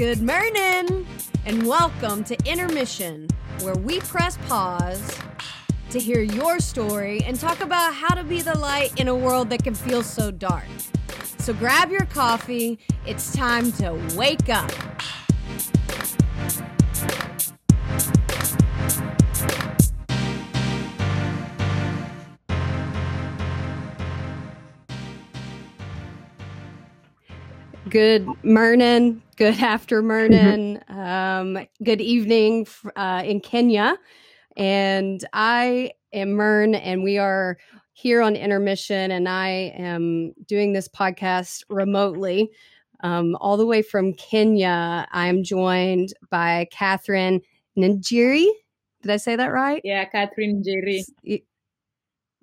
Good morning, and welcome to Intermission, where we press pause to hear your story and talk about how to be the light in a world that can feel so dark. So grab your coffee, it's time to wake up. Good morning, good after morning, um, good evening uh, in Kenya. And I am Mern, and we are here on intermission, and I am doing this podcast remotely. Um, all the way from Kenya, I'm joined by Catherine Njeri. Did I say that right? Yeah, Catherine Njeri.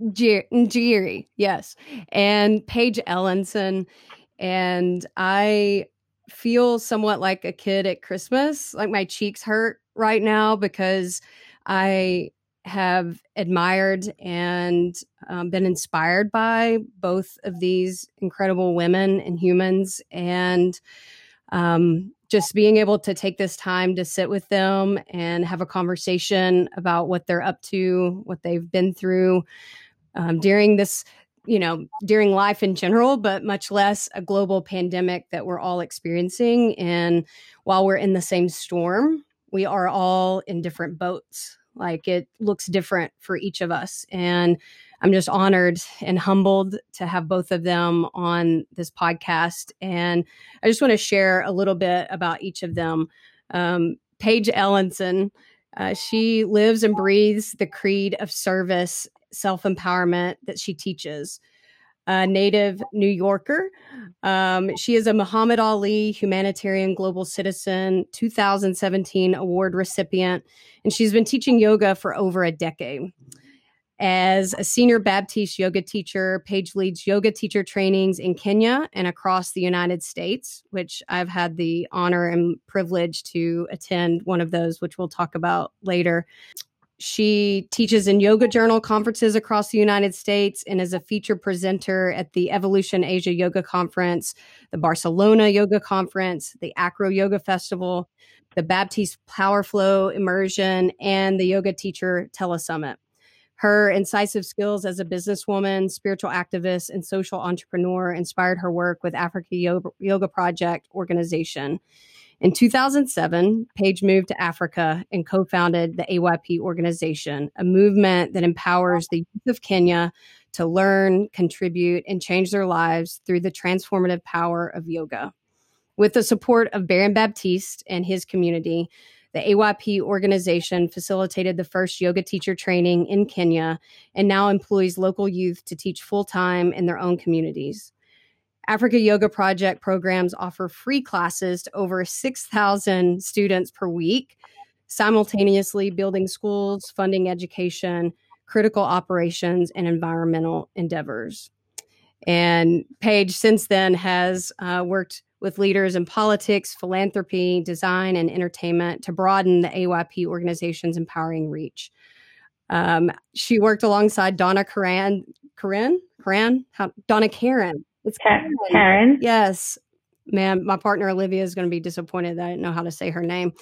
Njeri, yes. And Paige Elenson. And I feel somewhat like a kid at Christmas. Like my cheeks hurt right now because I have admired and um, been inspired by both of these incredible women and humans. And um, just being able to take this time to sit with them and have a conversation about what they're up to, what they've been through um, during this you know, during life in general, but much less a global pandemic that we're all experiencing. And while we're in the same storm, we are all in different boats. Like it looks different for each of us. And I'm just honored and humbled to have both of them on this podcast. And I just want to share a little bit about each of them. Um, Paige Elenson, uh, she lives and breathes the creed of service self empowerment that she teaches. A native New Yorker. Um, she is a Muhammad Ali Humanitarian Global Citizen 2017 award recipient, and she's been teaching yoga for over a decade. As a senior Baptiste yoga teacher, Paige leads yoga teacher trainings in Kenya and across the United States, which I've had the honor and privilege to attend one of those, which we'll talk about later. She teaches in yoga journal conferences across the United States and is a featured presenter at the Evolution Asia Yoga Conference, the Barcelona Yoga Conference, the Acro Yoga Festival, the Baptiste Power Flow Immersion, and the Yoga Teacher Telesummit. Her incisive skills as a businesswoman, spiritual activist, and social entrepreneur inspired her work with Africa Yoga, Yoga Project organization. In 2007, Paige moved to Africa and co founded the AYP organization, a movement that empowers the youth of Kenya to learn, contribute, and change their lives through the transformative power of yoga. With the support of Baron Baptiste and his community, the AYP organization facilitated the first yoga teacher training in Kenya and now employs local youth to teach full time in their own communities. Africa Yoga Project programs offer free classes to over 6,000 students per week, simultaneously building schools, funding education, critical operations, and environmental endeavors. And Paige, since then, has uh, worked with leaders in politics, philanthropy, design, and entertainment to broaden the AYP organization's empowering reach. Um, she worked alongside Donna Karan, Karan, How, Donna Karan, it's Karen. Yes. Man, my partner Olivia is going to be disappointed that I didn't know how to say her name.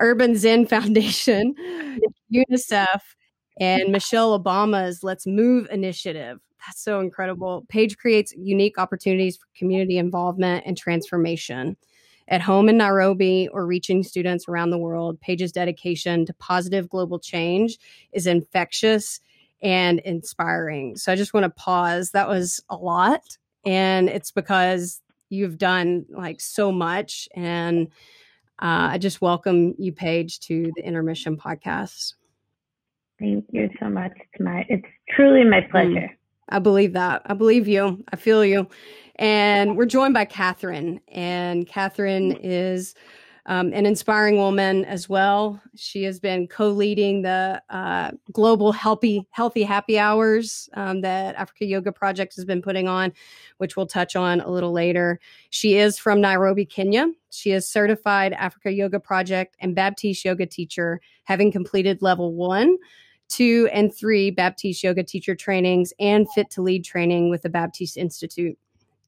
Urban Zen Foundation, UNICEF, and Michelle Obama's Let's Move initiative. That's so incredible. Paige creates unique opportunities for community involvement and transformation. At home in Nairobi or reaching students around the world, Paige's dedication to positive global change is infectious and inspiring. So I just want to pause. That was a lot and it's because you've done like so much and uh, i just welcome you paige to the intermission podcast. Thank you so much. It's my it's truly my mm. pleasure. Mm, i believe that. I believe you. I feel you. And we're joined by catherine and catherine is um, an inspiring woman as well. She has been co-leading the uh, global healthy healthy happy hours um, that Africa Yoga Project has been putting on, which we'll touch on a little later. She is from Nairobi, Kenya. She is certified Africa Yoga Project and Baptiste yoga teacher, having completed level one two and three Baptiste yoga teacher trainings and fit to lead training with the Baptiste Institute.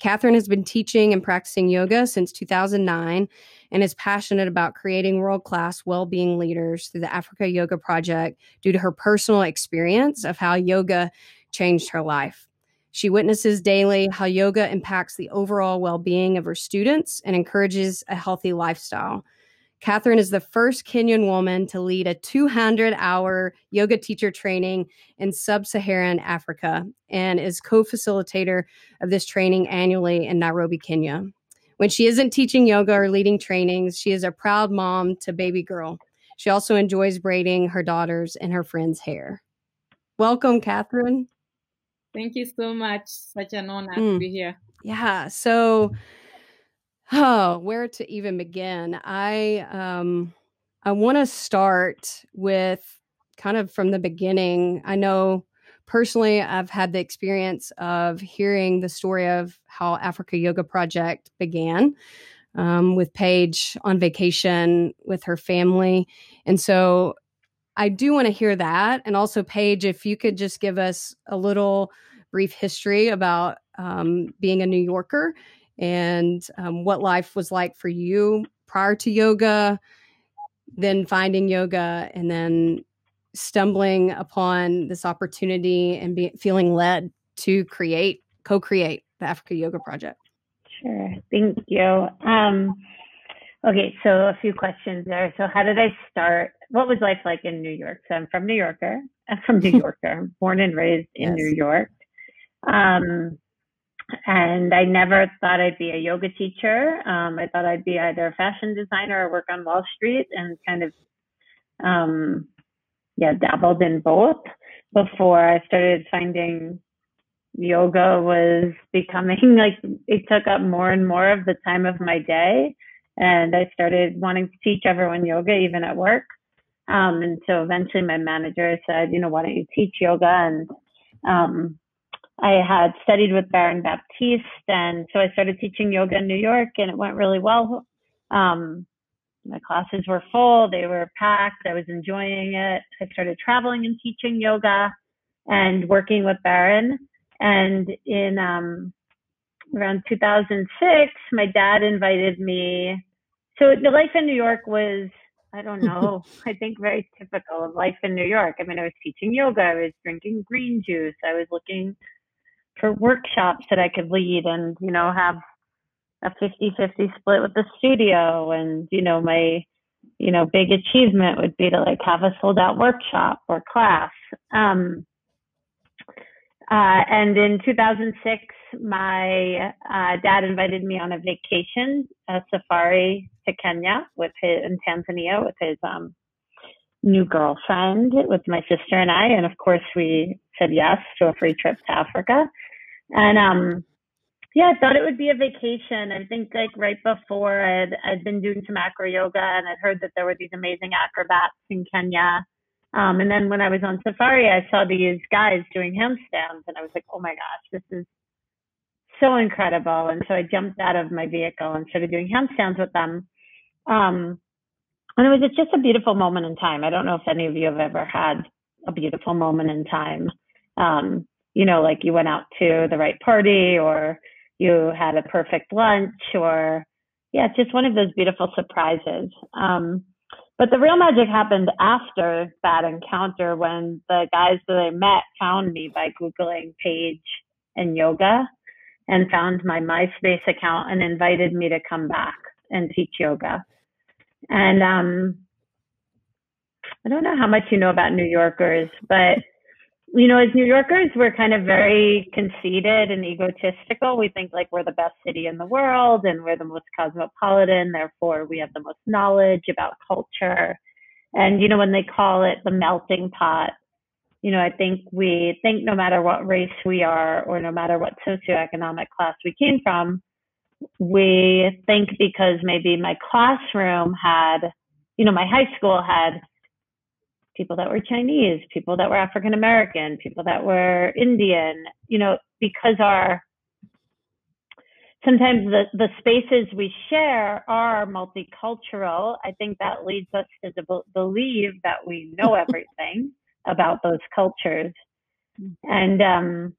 Catherine has been teaching and practicing yoga since 2009 and is passionate about creating world class well being leaders through the Africa Yoga Project due to her personal experience of how yoga changed her life. She witnesses daily how yoga impacts the overall well being of her students and encourages a healthy lifestyle. Catherine is the first Kenyan woman to lead a 200 hour yoga teacher training in sub Saharan Africa and is co facilitator of this training annually in Nairobi, Kenya. When she isn't teaching yoga or leading trainings, she is a proud mom to baby girl. She also enjoys braiding her daughter's and her friends' hair. Welcome, Catherine. Thank you so much. Such an honor mm. to be here. Yeah. So, oh, where to even begin? I um, I want to start with kind of from the beginning. I know personally, I've had the experience of hearing the story of how Africa Yoga Project began um, with Paige on vacation with her family. And so I do want to hear that. And also, Paige, if you could just give us a little brief history about um, being a New Yorker and um, what life was like for you prior to yoga, then finding yoga, and then stumbling upon this opportunity and be, feeling led to create, co create the Africa Yoga Project? Sure. Thank you. Um, okay, so a few questions there. So, how did I start? What was life like in New York? So, I'm from New Yorker. I'm from New Yorker, born and raised in yes. New York. Um, and I never thought I'd be a yoga teacher. Um, I thought I'd be either a fashion designer or work on Wall Street and kind of um, yeah, dabbled in both before I started finding yoga was becoming like it took up more and more of the time of my day. And I started wanting to teach everyone yoga, even at work. Um, and so eventually my manager said, you know, why don't you teach yoga? And um, I had studied with Baron Baptiste. And so I started teaching yoga in New York and it went really well. Um, my classes were full, they were packed, I was enjoying it. I started traveling and teaching yoga and working with Baron. And in um, around 2006, my dad invited me. So the life in New York was, I don't know, I think very typical of life in New York. I mean, I was teaching yoga, I was drinking green juice, I was looking for workshops that I could lead and, you know, have a 50-50 split with the studio and you know my you know big achievement would be to like have a sold out workshop or class. Um, uh, and in 2006 my uh, dad invited me on a vacation a safari to kenya with his in tanzania with his um, new girlfriend with my sister and i. And of course we said yes to a free trip to africa and um yeah, I thought it would be a vacation. I think like right before I'd I'd been doing some acro yoga and I'd heard that there were these amazing acrobats in Kenya. Um, and then when I was on safari, I saw these guys doing handstands, and I was like, "Oh my gosh, this is so incredible!" And so I jumped out of my vehicle and started doing handstands with them. Um, and it was just a beautiful moment in time. I don't know if any of you have ever had a beautiful moment in time. Um, you know, like you went out to the right party or you had a perfect lunch or yeah, it's just one of those beautiful surprises. Um, but the real magic happened after that encounter when the guys that I met found me by Googling Paige and yoga and found my MySpace account and invited me to come back and teach yoga. And um, I don't know how much you know about New Yorkers, but you know, as New Yorkers, we're kind of very conceited and egotistical. We think like we're the best city in the world and we're the most cosmopolitan. Therefore, we have the most knowledge about culture. And, you know, when they call it the melting pot, you know, I think we think no matter what race we are or no matter what socioeconomic class we came from, we think because maybe my classroom had, you know, my high school had people that were Chinese, people that were African American, people that were Indian, you know, because our sometimes the, the spaces we share are multicultural. I think that leads us to believe that we know everything about those cultures. And um,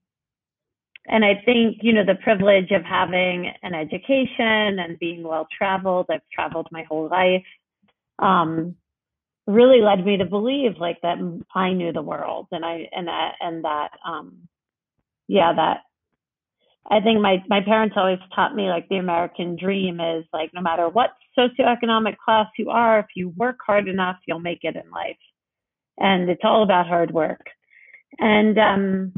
and I think, you know, the privilege of having an education and being well traveled, I've traveled my whole life, um, really led me to believe like that I knew the world and I, and that, and that, um, yeah, that I think my, my parents always taught me like the American dream is like no matter what socioeconomic class you are, if you work hard enough, you'll make it in life. And it's all about hard work. And um,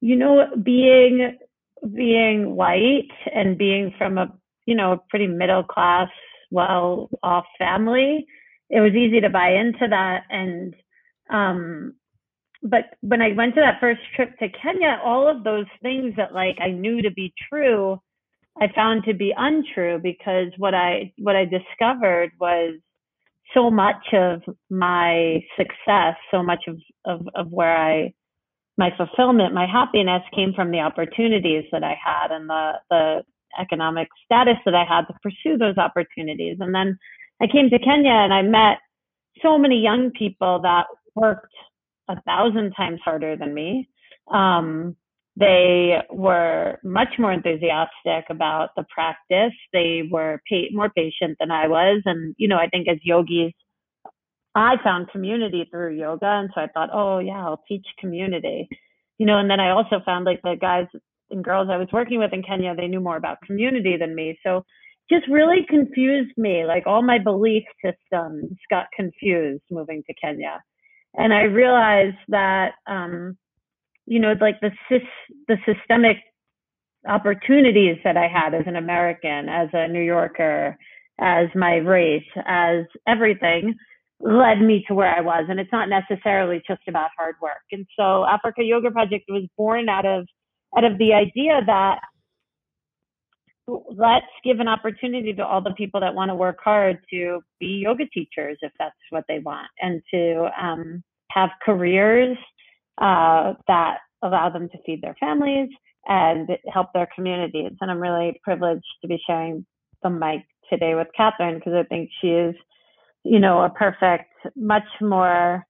you know, being being white and being from a you know pretty middle class, well off family, it was easy to buy into that. And um, but when I went to that first trip to Kenya, all of those things that like I knew to be true, I found to be untrue because what I what I discovered was so much of my success, so much of, of, of where I my fulfillment, my happiness came from the opportunities that I had and the, the economic status that I had to pursue those opportunities. And then I came to Kenya and I met so many young people that worked a thousand times harder than me. Um, they were much more enthusiastic about the practice. They were pa- more patient than I was. And, you know, I think as yogis, I found community through yoga. And so I thought, oh, yeah, I'll teach community. You know, and then I also found like the guys and girls I was working with in Kenya, they knew more about community than me. So just really confused me. Like all my belief systems got confused moving to Kenya. And I realized that, um, you know, like the, the systemic opportunities that I had as an American, as a New Yorker, as my race, as everything led me to where I was. And it's not necessarily just about hard work. And so Africa Yoga Project was born out of out of the idea that let's give an opportunity to all the people that want to work hard to be yoga teachers if that's what they want and to um, have careers uh, that allow them to feed their families and help their communities. And I'm really privileged to be sharing the mic today with Catherine because I think she is you know, a perfect, much more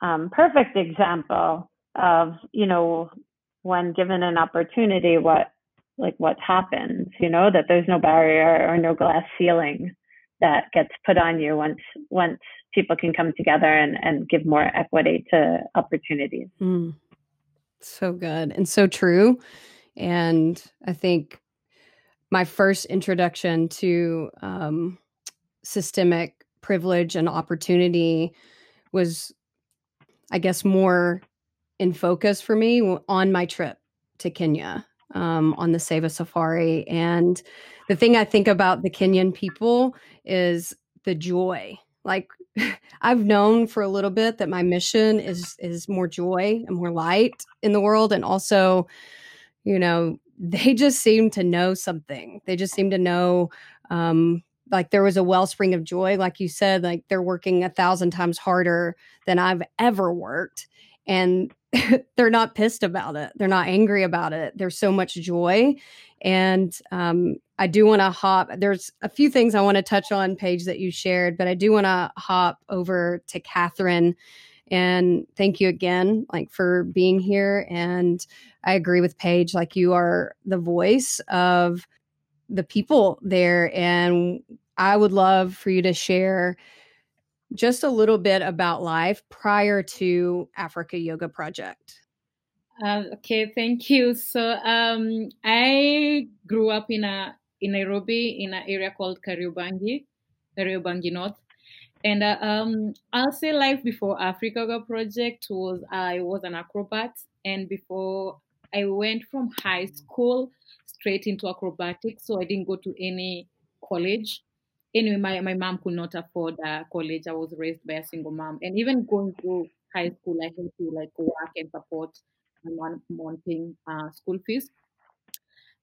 um, perfect example of, you know, when given an opportunity, what, like what happens, you know, that there's no barrier or no glass ceiling that gets put on you once, once people can come together and, and give more equity to opportunities. Mm. So good and so true. And I think my first introduction to um, systemic privilege and opportunity was, I guess, more in focus for me on my trip to Kenya um, on the Save a Safari. And the thing I think about the Kenyan people is the joy. Like I've known for a little bit that my mission is is more joy and more light in the world, and also, you know, they just seem to know something. They just seem to know um, like there was a wellspring of joy like you said like they're working a thousand times harder than i've ever worked and they're not pissed about it. They're not angry about it. There's so much joy. And um, i do want to hop there's a few things i want to touch on Paige that you shared but i do want to hop over to catherine and thank you again like for being here. And i agree with Paige like you are the voice of the people there. And I would love for you to share just a little bit about life prior to Africa Yoga Project. Uh, okay, thank you. So um, I grew up in a in Nairobi in an area called Kariobangi, Kariobangi North, and uh, um, I'll say life before Africa Yoga Project was I was an acrobat, and before I went from high school straight into acrobatics, so I didn't go to any college anyway, my, my mom could not afford uh, college. I was raised by a single mom. And even going through high school, I had to like work and support my mom monthing uh, school fees.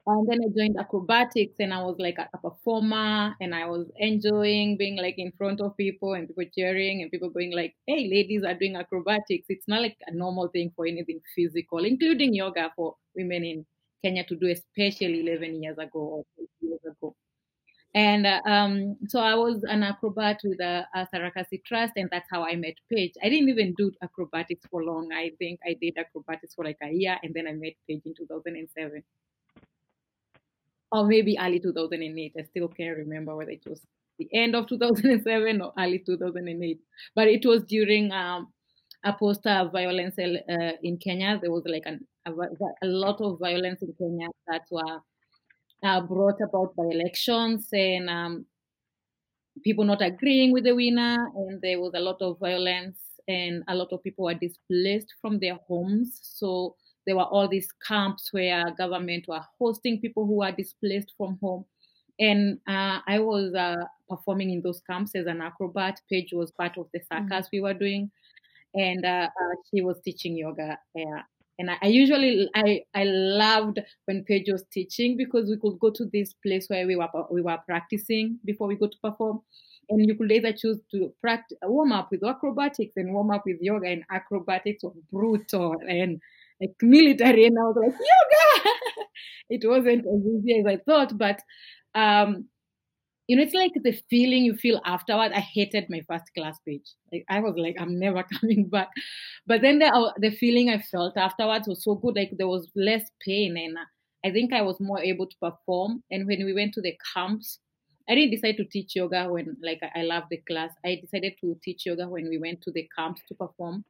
And then I joined acrobatics and I was like a, a, performer and I was enjoying being like in front of people and people cheering and people going like, hey, ladies are doing acrobatics. It's not like a normal thing for anything physical, including yoga for women in Kenya to do, especially 11 years ago or years ago. And uh, um, so I was an acrobat with a, a Sarakasi Trust, and that's how I met Paige. I didn't even do acrobatics for long. I think I did acrobatics for like a year, and then I met Paige in 2007. Or maybe early 2008. I still can't remember whether it was the end of 2007 or early 2008. But it was during um, a poster violence uh, in Kenya. There was like an, a, a, lot of violence in Kenya that were uh, brought about by elections and um, people not agreeing with the winner, and there was a lot of violence, and a lot of people were displaced from their homes. So there were all these camps where government were hosting people who were displaced from home. And uh, I was uh, performing in those camps as an acrobat. Paige was part of the circus mm-hmm. we were doing, and uh, uh she was teaching yoga. Yeah and I, I, usually I I loved when Paige was teaching because we could go to this place where we were we were practicing before we go to perform, and you could either choose to practice warm up with acrobatics and warm up with yoga, and acrobatics was brutal and like military, and I was like yoga. it wasn't as easy as I thought, but um, you know, it's like the feeling you feel afterward. I hated my first class Paige. Like I was like, I'm never coming back. But then the uh, the feeling I felt afterwards was so good. Like there was less pain, and I think I was more able to perform. And when we went to the camps, I didn't decide to teach yoga when like I love the class. I decided to teach yoga when we went to the camps to perform.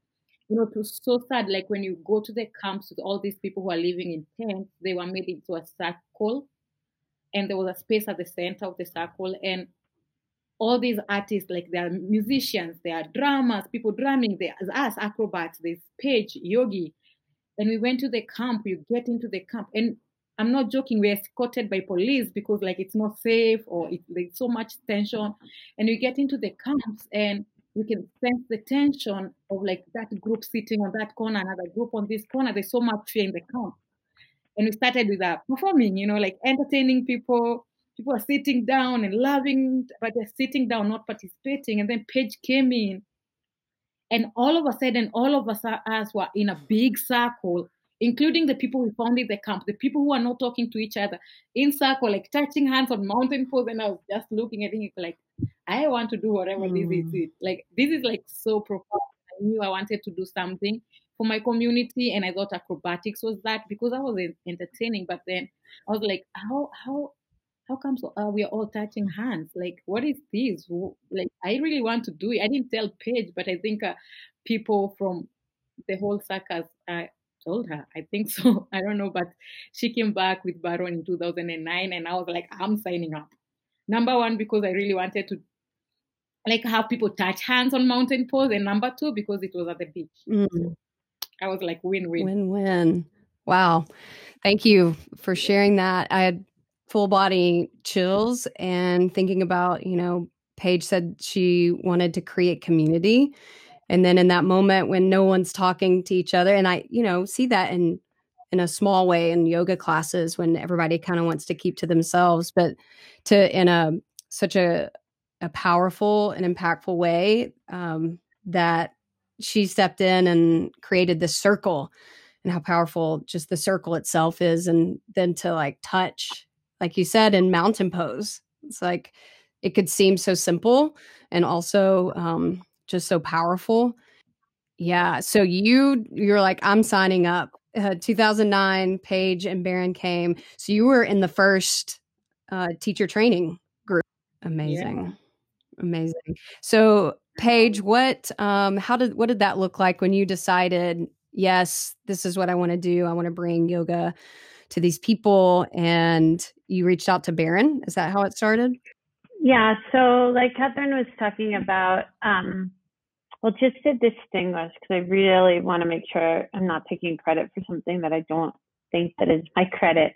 You know, it was so sad. Like when you go to the camps with all these people who are living in tents, they were made into a circle and there was a space at the center of the circle and all these artists like they are musicians they are drummers people drumming there's us acrobats there's Paige yogi. And we went to the camp you get into the camp. And i'm not joking we're escorted by police because like it's not safe or it, there's so much tension. And we get into the camps and we can sense the tension of like that group sitting on that corner another group on this corner. There's so much fear in the camp and we started with that performing, you know, like entertaining people. People are sitting down and loving, but they're sitting down, not participating. And then Paige came in, and all of a sudden, all of us, us were in a big circle, including the people we founded the camp, the people who are not talking to each other, in circle, like touching hands on mountain poles. And I was just looking at it like, I want to do whatever mm. this is. Like this is like so profound. I knew I wanted to do something for my community and i thought acrobatics was that because i was entertaining but then i was like how how how come so uh, we are all touching hands? Like what is this? Like i really want to do it. I didn't tell paige but i think uh, people from the whole circus uh, told her i think so. I don't know but she came back with baron in 2009 and i was like i'm signing up. Number one because i really wanted to like have people touch hands on mountain poles and number two because it was at the beach. Mm. I was like win win. Win win. Wow. Thank you for sharing that. I had full body chills and thinking about, you know, Paige said she wanted to create community. And then in that moment when no one's talking to each other, and I, you know, see that in in a small way in yoga classes when everybody kind of wants to keep to themselves, but to in a such a a powerful and impactful way um, that she stepped in and created this circle and how powerful just the circle itself is and then to like touch like you said in mountain pose. It's like it could seem so simple and also um, just so powerful. Yeah so you you're like i'm signing up. Uh, 2009 paige and baron came. So you were in the first uh, teacher training group. Amazing. yeah. Amazing so Paige, what um how did what did that look like when you decided, yes, this is what I want to do. I want to bring yoga to these people and you reached out to Baron? Is that how it started? Yeah, so like Catherine was talking about um well just to distinguish because I really want to make sure I'm not taking credit for something that I don't think that is my credit.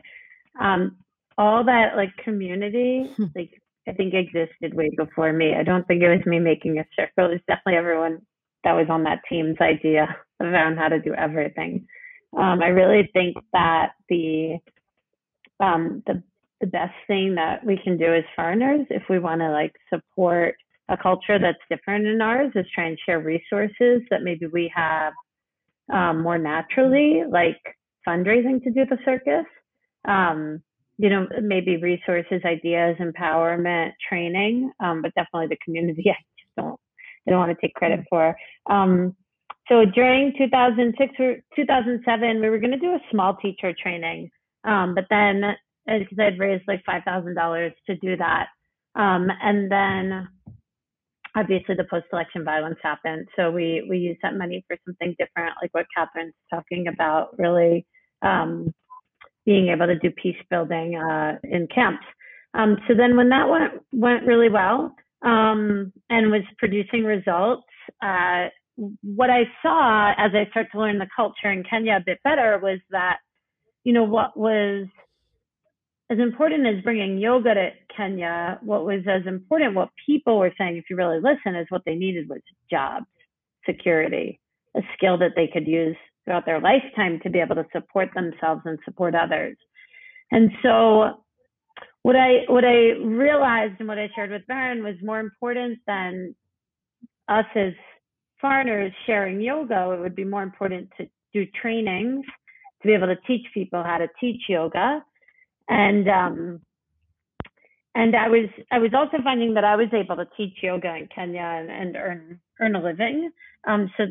Um all that like community, like I think existed way before me. I don't think it was me making a circle. It's definitely everyone that was on that team's idea around how to do everything. Um, I really think that the um, the the best thing that we can do as foreigners, if we want to like support a culture that's different than ours, is try and share resources that maybe we have um, more naturally, like fundraising to do the circus. Um, you know, maybe resources, ideas, empowerment, training, um, but definitely the community. I just don't, I don't want to take credit for. Um, so during 2006 or 2007, we were going to do a small teacher training, um, but then because I'd raised like five thousand dollars to do that, um, and then obviously the post-election violence happened, so we we used that money for something different, like what Catherine's talking about, really um, being able to do peace building uh, in camps. Um, so then when that went went really well um, and was producing results, uh, what I saw as I started to learn the culture in Kenya a bit better was that, you know, what was as important as bringing yoga to Kenya, what was as important, what people were saying, if you really listen, is what they needed was jobs, security, a skill that they could use throughout their lifetime to be able to support themselves and support others. And so what I what I realized and what I shared with Baron was more important than us as foreigners sharing yoga. It would be more important to do trainings to be able to teach people how to teach yoga. And um, and I was I was also finding that I was able to teach yoga in Kenya and, and earn earn a living. Um, so,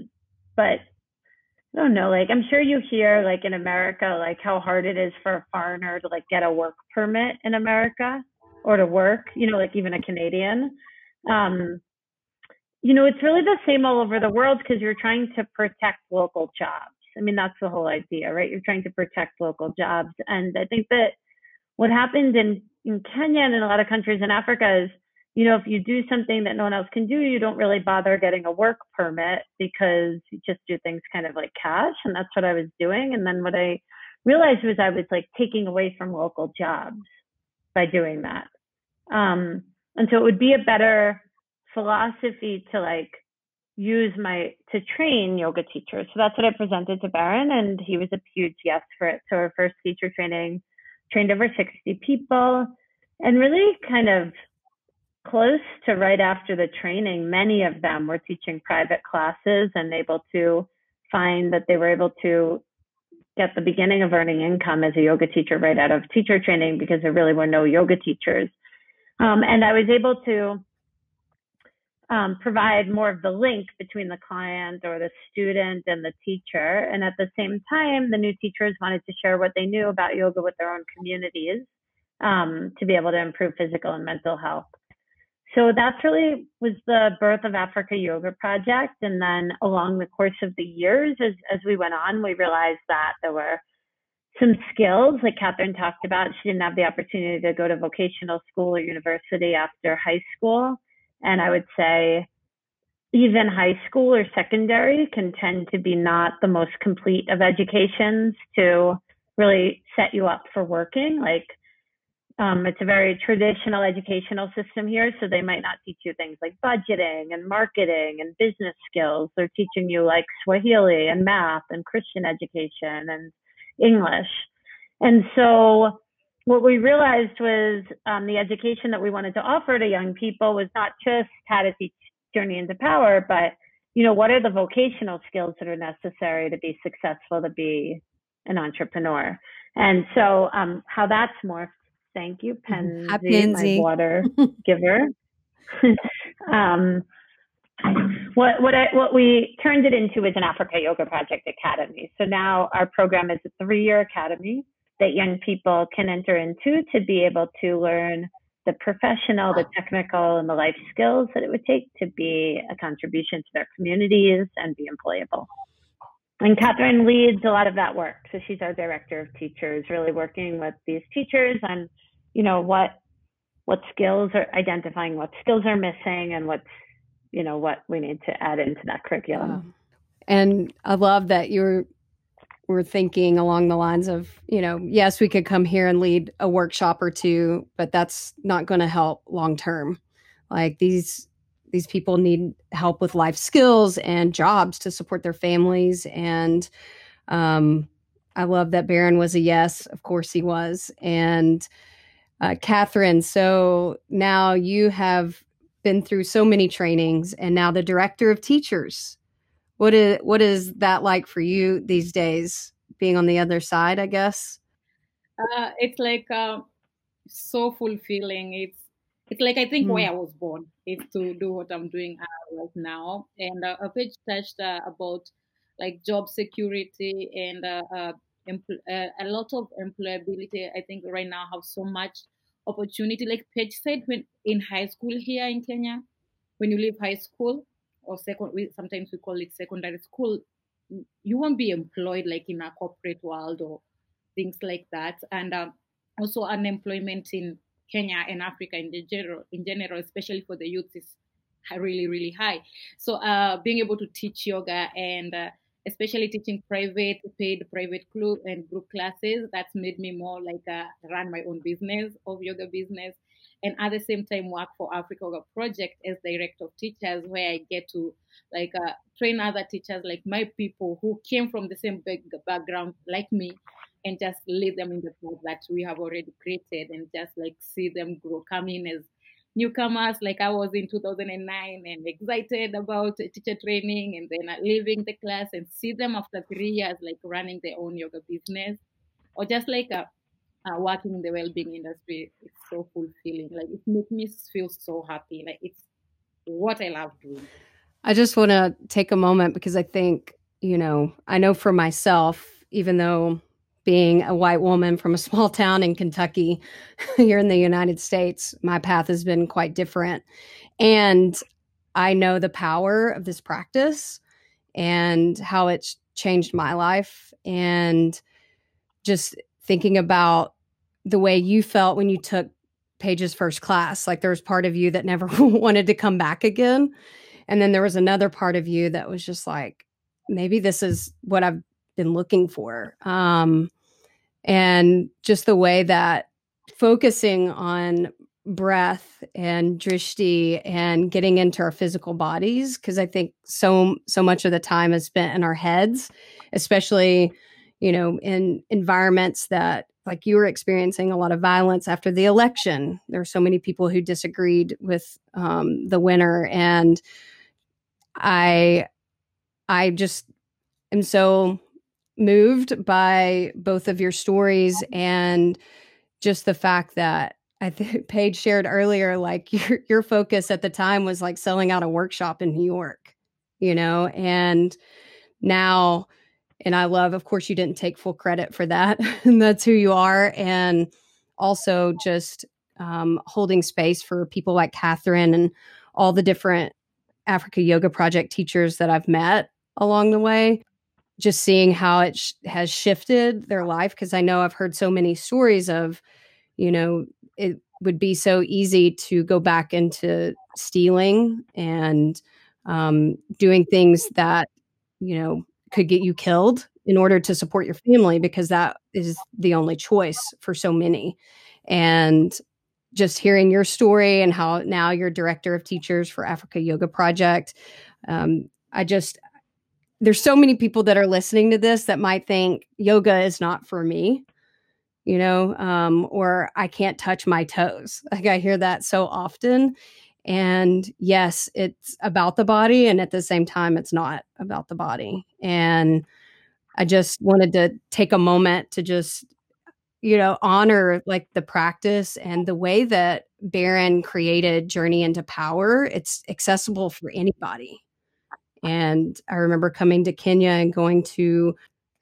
but I don't know, like I'm sure you hear like in America, like how hard it is for a foreigner to like get a work permit in America or to work, you know, like even a Canadian. Um, you know, it's really the same all over the world because you're trying to protect local jobs. I mean, that's the whole idea, right? You're trying to protect local jobs. And I think that what happened in, in Kenya and in a lot of countries in Africa is you know, if you do something that no one else can do, you don't really bother getting a work permit because you just do things kind of like cash. And that's what I was doing. And then what I realized was I was like taking away from local jobs by doing that. Um, and so it would be a better philosophy to like use my to train yoga teachers. So that's what I presented to Baron, and he was a huge yes for it. So our first teacher training trained over 60 people and really kind of close to right after the training, many of them were teaching private classes and able to find that they were able to get the beginning of earning income as a yoga teacher right out of teacher training because there really were no yoga teachers. Um, and I was able to um, provide more of the link between the client or the student and the teacher. And at the same time, the new teachers wanted to share what they knew about yoga with their own communities um, to be able to improve physical and mental health so that's really was the birth of Africa Yoga Project. And then along the course of the years, as, as we went on, we realized that there were some skills like Catherine talked about. She didn't have the opportunity to go to vocational school or university after high school. And I would say even high school or secondary can tend to be not the most complete of educations to really set you up for working. Like um, it's a very traditional educational system here, so they might not teach you things like budgeting and marketing and business skills. They're teaching you like Swahili and math and Christian education and English. And so what we realized was um, the education that we wanted to offer to young people was not just how to teach Journey into Power, but you know, what are the vocational skills that are necessary to be successful, to be an entrepreneur? And so um, how that's morphed Thank you, mm-hmm. Pansy, my water giver. um, what what I, what we turned it into is an Africa Yoga Project Academy. So now our program is a three-year academy that young people can enter into to be able to learn the professional, the technical, and the life skills that it would take to be a contribution to their communities and be employable. And Catherine leads a lot of that work. So she's our director of teachers, really working with these teachers on you know what what skills are identifying what skills are missing and what's you know what we need to add into that curriculum. And i love that you're we're thinking along the lines of you know yes we could come here and lead a workshop or two but that's not going to help long term. Like these these people need help with life skills and jobs to support their families. And um, i love that baron was a yes of course he was. And uh, Catherine, so now you have been through so many trainings and now the director of teachers. What is what is that like for you these days, being on the other side, I guess? Uh, it's like uh, so fulfilling. It's it's like I think mm. where I was born is to do what I'm doing uh, right now. And uh, a Paige touched uh, about like job security and uh, uh, a lot of employability. I think right now have so much opportunity. Like Paige said, when in high school here in Kenya, when you leave high school or second, we, sometimes we call it secondary school, you won't be employed like in a corporate world or things like that. And um, also unemployment in Kenya and Africa in general, in general, especially for the youth, is really really high. So uh, being able to teach yoga and uh, especially teaching private paid private club and group classes, that's made me more like uh, run my own business of yoga business. And at the same time, work for Africa Yoga Project as director of teachers, where I get to like uh, train other teachers like my people who came from the same background like me and just lead them in the path that we have already created and just like see them grow, come in as newcomers like I was in 2009 and excited about teacher training and then leaving the class and see them after three years like running their own yoga business. Or just like a, uh, uh, working in the well-being industry it's so fulfilling. Like it makes me feel so happy. Like it's what I love doing. I just want to take a moment because I think, you know, I know for myself, even though being a white woman from a small town in Kentucky here in the United States, my path has been quite different. And I know the power of this practice and how it's changed my life. And just thinking about the way you felt when you took Paige's first class, like there was part of you that never wanted to come back again. And then there was another part of you that was just like, maybe this is what I've been looking for. Um, and just the way that focusing on breath and drishti and getting into our physical bodies because i think so so much of the time is spent in our heads especially you know in environments that like you were experiencing a lot of violence after the election there were so many people who disagreed with um, the winner and i i just am so moved by both of your stories and just the fact that I think Paige shared earlier, like your your focus at the time was like selling out a workshop in New York, you know, and now, and I love, of course, you didn't take full credit for that, and that's who you are, and also just um, holding space for people like Catherine and all the different Africa Yoga Project teachers that I've met along the way just seeing how it sh- has shifted their life because I know I've heard so many stories of, you know, it would be so easy to go back into stealing and um, doing things that, you know, could get you killed in order to support your family because that is the only choice for so many. And just hearing your story and how now you're director of teachers for Africa Yoga Project, um, I just there's so many people that are listening to this that might think yoga is not for me you know um, or i can't touch my toes. Like i hear that so often. And yes it's about the body and at the same time it's not about the body. And i just wanted to take a moment to just you know honor like the practice and the way that Baron created journey into power. It's accessible for anybody and I remember coming to Kenya and going to,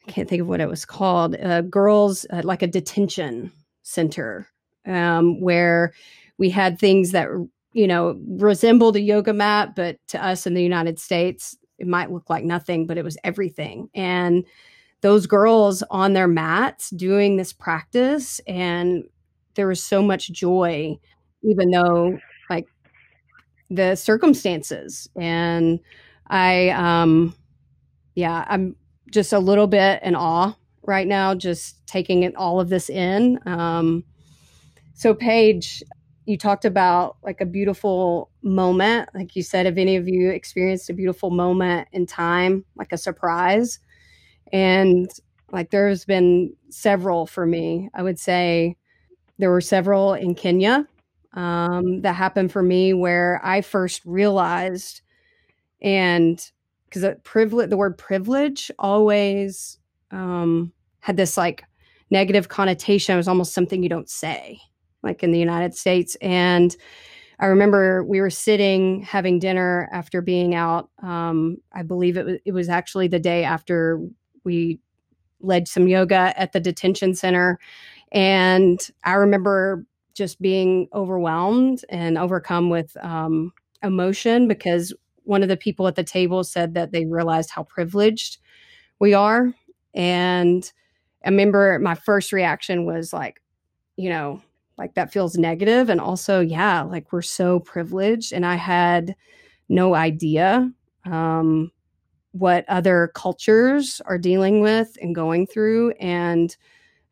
I can't think of what it was called, girls, uh, like a detention center, um, where we had things that, you know, resembled a yoga mat, but to us in the United States, it might look like nothing, but it was everything. And those girls on their mats doing this practice, and there was so much joy, even though like the circumstances and I um yeah, I'm just a little bit in awe right now, just taking it all of this in. Um so Paige, you talked about like a beautiful moment. Like you said, if any of you experienced a beautiful moment in time, like a surprise. And like there's been several for me. I would say there were several in Kenya um, that happened for me where I first realized and because the privilege the word privilege always um, had this like negative connotation it was almost something you don't say like in the United States. And I remember we were sitting having dinner after being out. Um, I believe it was, it was actually the day after we led some yoga at the detention center. And I remember just being overwhelmed and overcome with um, emotion because one of the people at the table said that they realized how privileged we are. And I remember my first reaction was like, you know, like that feels negative. And also yeah like we're so privileged. And i had no idea um, what other cultures are dealing with and going through and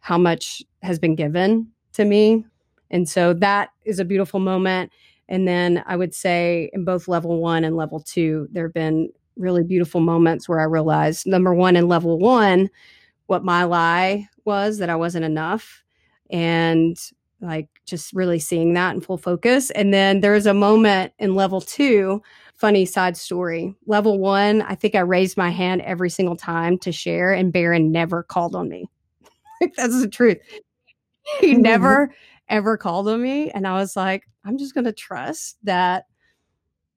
how much has been given to me. And so that is a beautiful moment and then i would say in both level one and level two there have been really beautiful moments where i realized number one in level one what my lie was that i wasn't enough and like just really seeing that in full focus. And then there's a moment in level two, funny side story. Level one, I think I raised my hand every single time to share, and Baron never called on me. That's the truth. He mm-hmm. never, ever called on me. And I was like, I'm just going to trust that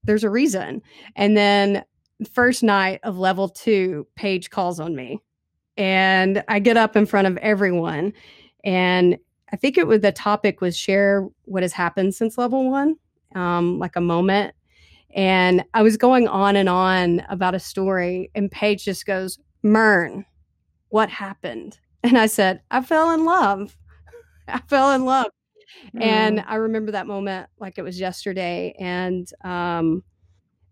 there's a reason. And then first night of level two, Paige calls on me. And I get up in front of everyone and I think it was the topic was share what has happened since level one, um, like a moment. And I was going on and on about a story, and Paige just goes, Mern, what happened? And I said, I fell in love. I fell in love. Mm. And I remember that moment like it was yesterday. And um,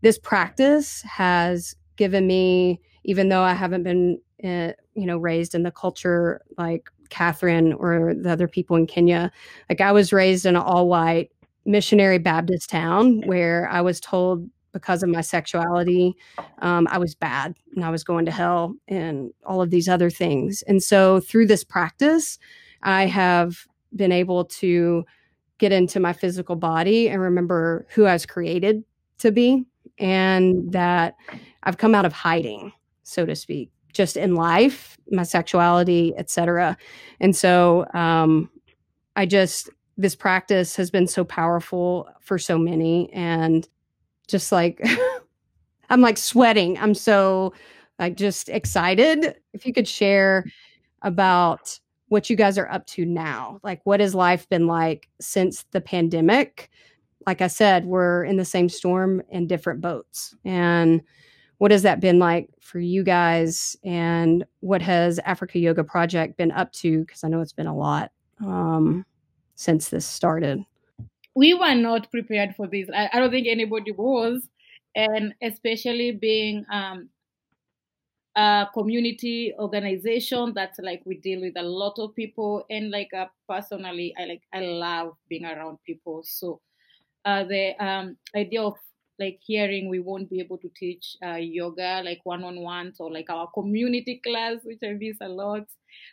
this practice has given me, even though I haven't been, uh, you know, raised in the culture like Catherine or the other people in Kenya. Like I was raised in an all white missionary Baptist town where I was told because of my sexuality, um, I was bad and I was going to hell and all of these other things. And so through this practice, I have been able to get into my physical body and remember who I was created to be and that I've come out of hiding, so to speak just in life, my sexuality, etc. And so um, I just this practice has been so powerful for so many, and just like I'm like sweating. I'm so like just excited. If you could share about what you guys are up to now, like what has life been like since the pandemic? Like I said, we're in the same storm in different boats, and what has that been like for you guys? And what has africa yoga project been up to? Because i know it's been a lot um, since this started. We were not prepared for this. I, I, don't think anybody was. And especially being um, community organization that's like we deal with a lot of people. And like uh, personally i like i love being around people. So uh, the um, idea of like hearing we won't be able to teach uh, yoga like one-on-one or like our community class which i miss a lot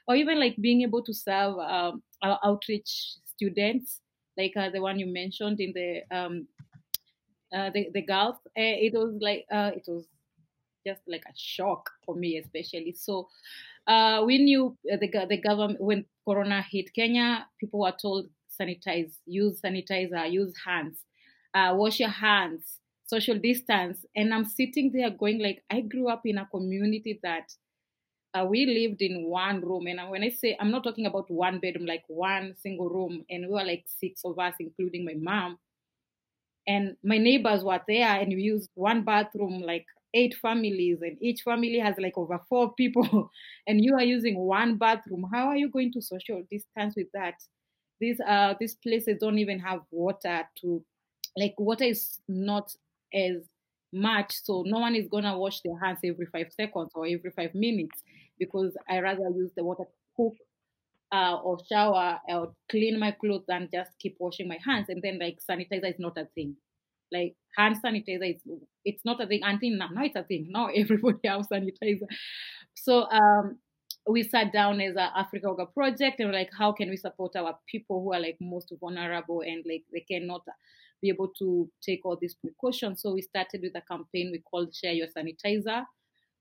or even like being able to serve um, our outreach students like uh, the one you mentioned in the um, uh, the, the Gulf, uh, it was like uh, it was just like a shock for me, especially. So uh, we knew uh, the the government when Corona hit Kenya, people were told sanitize, use sanitizer, use hands, uh, wash your hands, social distance. And i'm sitting there going like i grew up in a community that uh, we lived in one room. And when i say i'm not talking about one bedroom like one single room. And we were like six of us including my mom. And my neighbors were there and we used one bathroom like eight families and each family has like over four people and you are using one bathroom how are you going to social distance with that these uh these places don't even have water to like water is not as much. So no one is gonna wash their hands every five seconds or every five minutes because I rather use the water to cook uh, or shower or clean my clothes than just keep washing my hands. And then like sanitizer is not a thing. Like hand sanitizer is it's not a thing until now. Now it's a thing. Now everybody has sanitizer. So um we sat down as a Africa Yoga project and like, how can we support our people who are like most vulnerable and like they cannot be able to take all these precautions. So we started with a campaign we called Share Your Sanitizer,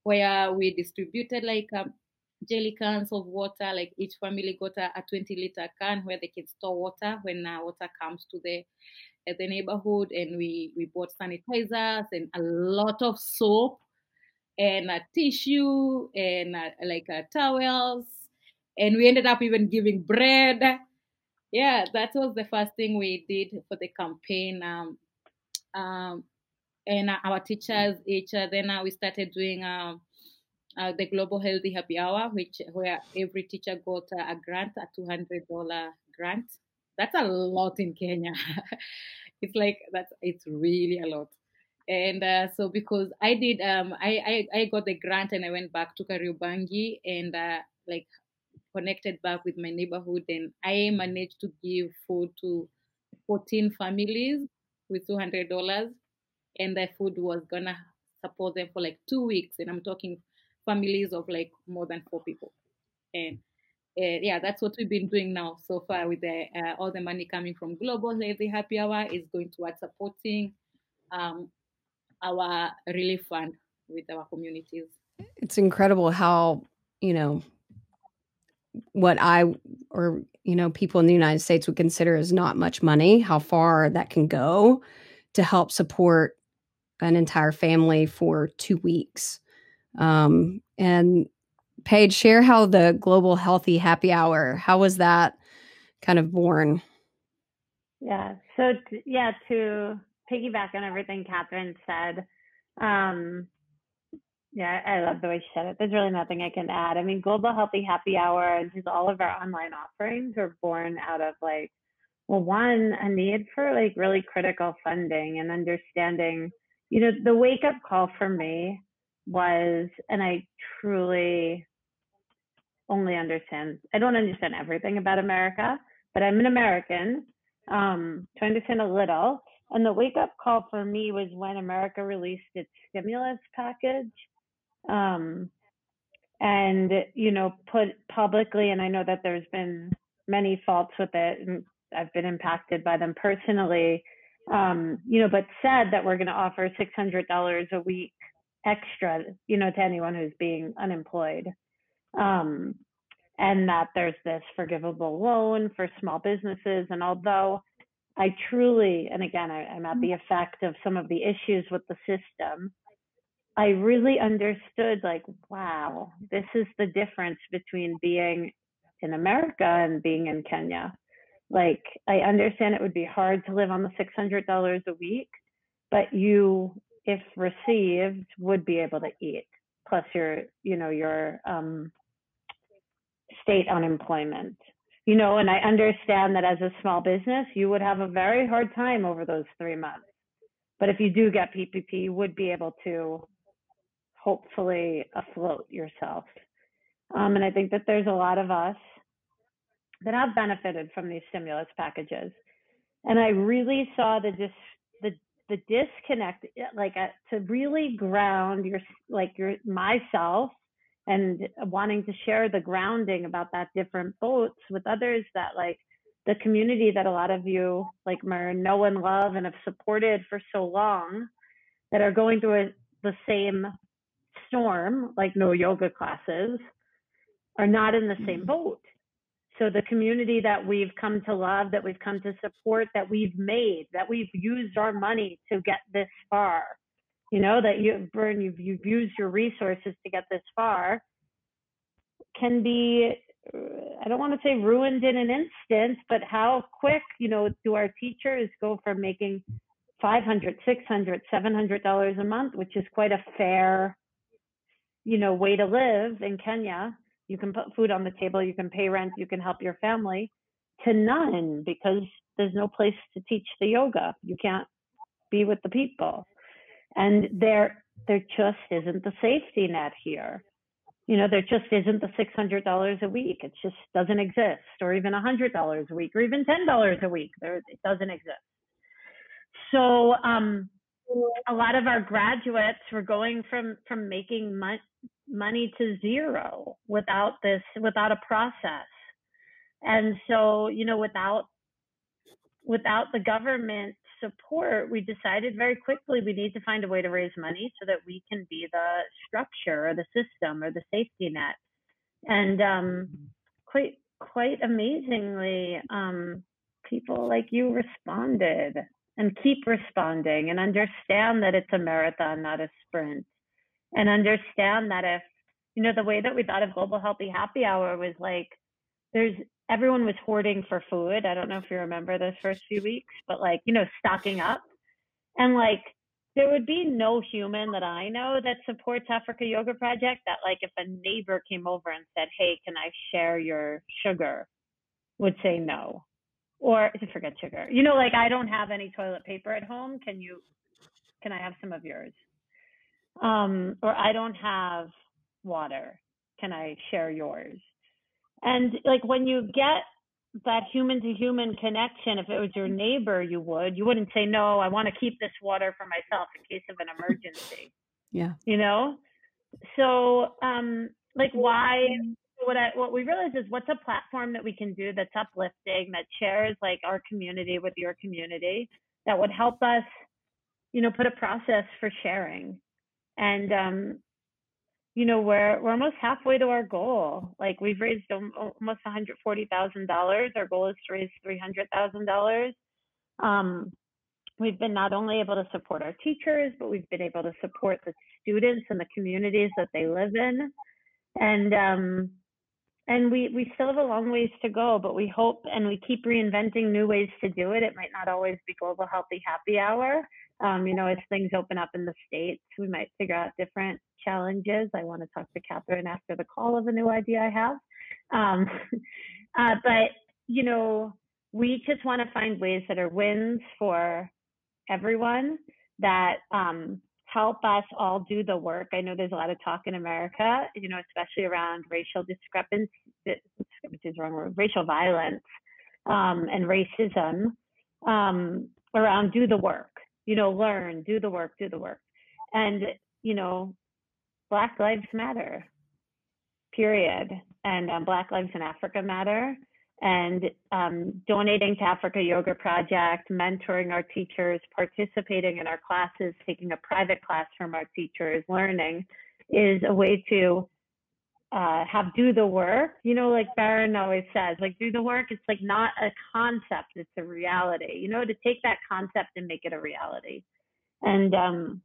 where we distributed like um, jerry cans of water. Like each family got a, a 20 liter can where they can store water when uh, water comes to the uh, the neighborhood. And we we bought sanitizers and a lot of soap and a tissue and uh, like uh, towels. And we ended up even giving bread. Yeah, that was the first thing we did for the campaign. Um, um, and our teachers each then uh, we started doing um, uh, the Global Healthy Happy Hour, which where every teacher got a grant, a two hundred dollar grant. That's a lot in Kenya. it's like that's it's really a lot. And uh, so because I did, um, I, I I got the grant and I went back to Kariobangi and uh, like connected back with my neighborhood and I managed to give food to 14 families with $200 and the food was gonna support them for like two weeks and I'm talking families of like more than four people. And uh, yeah, that's what we've been doing now so far with the uh, all the money coming from Global Healthy Happy Hour is going towards supporting um, our relief fund with our communities. It's incredible how you know what I or you know people in the United States would consider as not much money, how far that can go to help support an entire family for two weeks. Um, and Paige, share how the Global Healthy Happy Hour, how was that kind of born? Yeah. So, t- yeah, to piggyback on everything Catherine said, um, yeah, I love the way she said it. There's really nothing I can add. I mean, Global Healthy Happy Hour and just all of our online offerings are born out of like, well, one, a need for like really critical funding and understanding, you know, the wake up call for me was, and I truly only understand, I don't understand everything about America, but I'm an American, um, to understand a little. And the wake up call for me was when America released its stimulus package. Um, and, you know, put publicly, and I know that there's been many faults with it, and I've been impacted by them personally, um, you know, but said that we're going to offer $600 a week extra, you know, to anyone who's being unemployed. Um, and that there's this forgivable loan for small businesses. And although I truly, and again, I, I'm at the effect of some of the issues with the system, I really understood like, wow, this is the difference between being in America and being in Kenya. Like, I understand it would be hard to live on the $600 a week, but you if received, would be able to eat, plus your, you know, your um, state unemployment. You know, and I understand that as a small business, you would have a very hard time over those three months. But if you do get PPP, you would be able to hopefully afloat yourself. Um, and I think that there's a lot of us that have benefited from these stimulus packages. And I really saw the the disconnect like uh, to really ground your like your myself and wanting to share the grounding about that different boats with others that like the community that a lot of you like know and love and have supported for so long that are going through a, the same storm like no yoga classes are not in the same mm-hmm. boat so the community that we've come to love, that we've come to support, that we've made, that we've used our money to get this far, you know, that you, Bern, you've, you've used your resources to get this far, can be, I don't want to say ruined in an instant, but how quick, you know, do our teachers go from making 500, 600, 700 dollars a month, which is quite a fair, you know, way to live in Kenya you can put food on the table, you can pay rent, you can help your family, to none because there's no place to teach the yoga. You can't be with the people. And there there just isn't the safety net here. You know, there just isn't the six hundred dollars a week. It just doesn't exist, or even hundred dollars a week, or even ten dollars a week. There it doesn't exist. So um, a lot of our graduates were going from from making money money to zero without this without a process. And so you know without without the government support we decided very quickly we need to find a way to raise money so that we can be the structure or the system or the safety net. And um, quite quite amazingly, um, people like you responded and keep responding and understand that it's a marathon, not a sprint, and understand that if you know the way that we thought of global healthy happy hour was like there's everyone was hoarding for food. I don't know if you remember those first few weeks, but like, you know, stocking up. And like there would be no human that I know that supports Africa Yoga Project that like if a neighbor came over and said, Hey, can I share your sugar? would say no. Or to forget sugar. You know, like I don't have any toilet paper at home. Can you can I have some of yours? Um, or I don't have water. Can I share yours? And like when you get that human to human connection, if it was your neighbor, you would, you wouldn't say, no, I want to keep this water for myself in case of an emergency. Yeah. You know? So, um, like why, what I, what we realize is what's a platform that we can do that's uplifting, that shares like our community with your community, that would help us, you know, put a process for sharing. And, um, you know we're we're almost halfway to our goal. Like we've raised almost $140000 our goal is to raise $300000 um, we've been not only able to support our teachers but we've been able to support the students and the communities that they live in. And um, and we we still have a long ways to go but we hope and we keep reinventing new ways to do it it might not always be global healthy happy hour um, you know, as things open up in the States, we might figure out different challenges. I want to talk to Catherine after the call of a new idea I have. Um, uh, but, you know, we just want to find ways that are wins for everyone that um, help us all do the work. I know there's a lot of talk in America, you know, especially around racial discrepancy, which is wrong word, racial violence um, and racism um, around do the work you know, learn, do the work, do the work. And, you know, Black Lives Matter, period. And um, Black Lives in Africa Matter. And um, donating to Africa Yoga Project, mentoring our teachers, participating in our classes, taking a private class from our teachers, learning is a way to uh, have do the work. You know, like Baron always says, like do the work. It's like not a concept; it's a reality. You know, to take that concept and make it a reality, and um,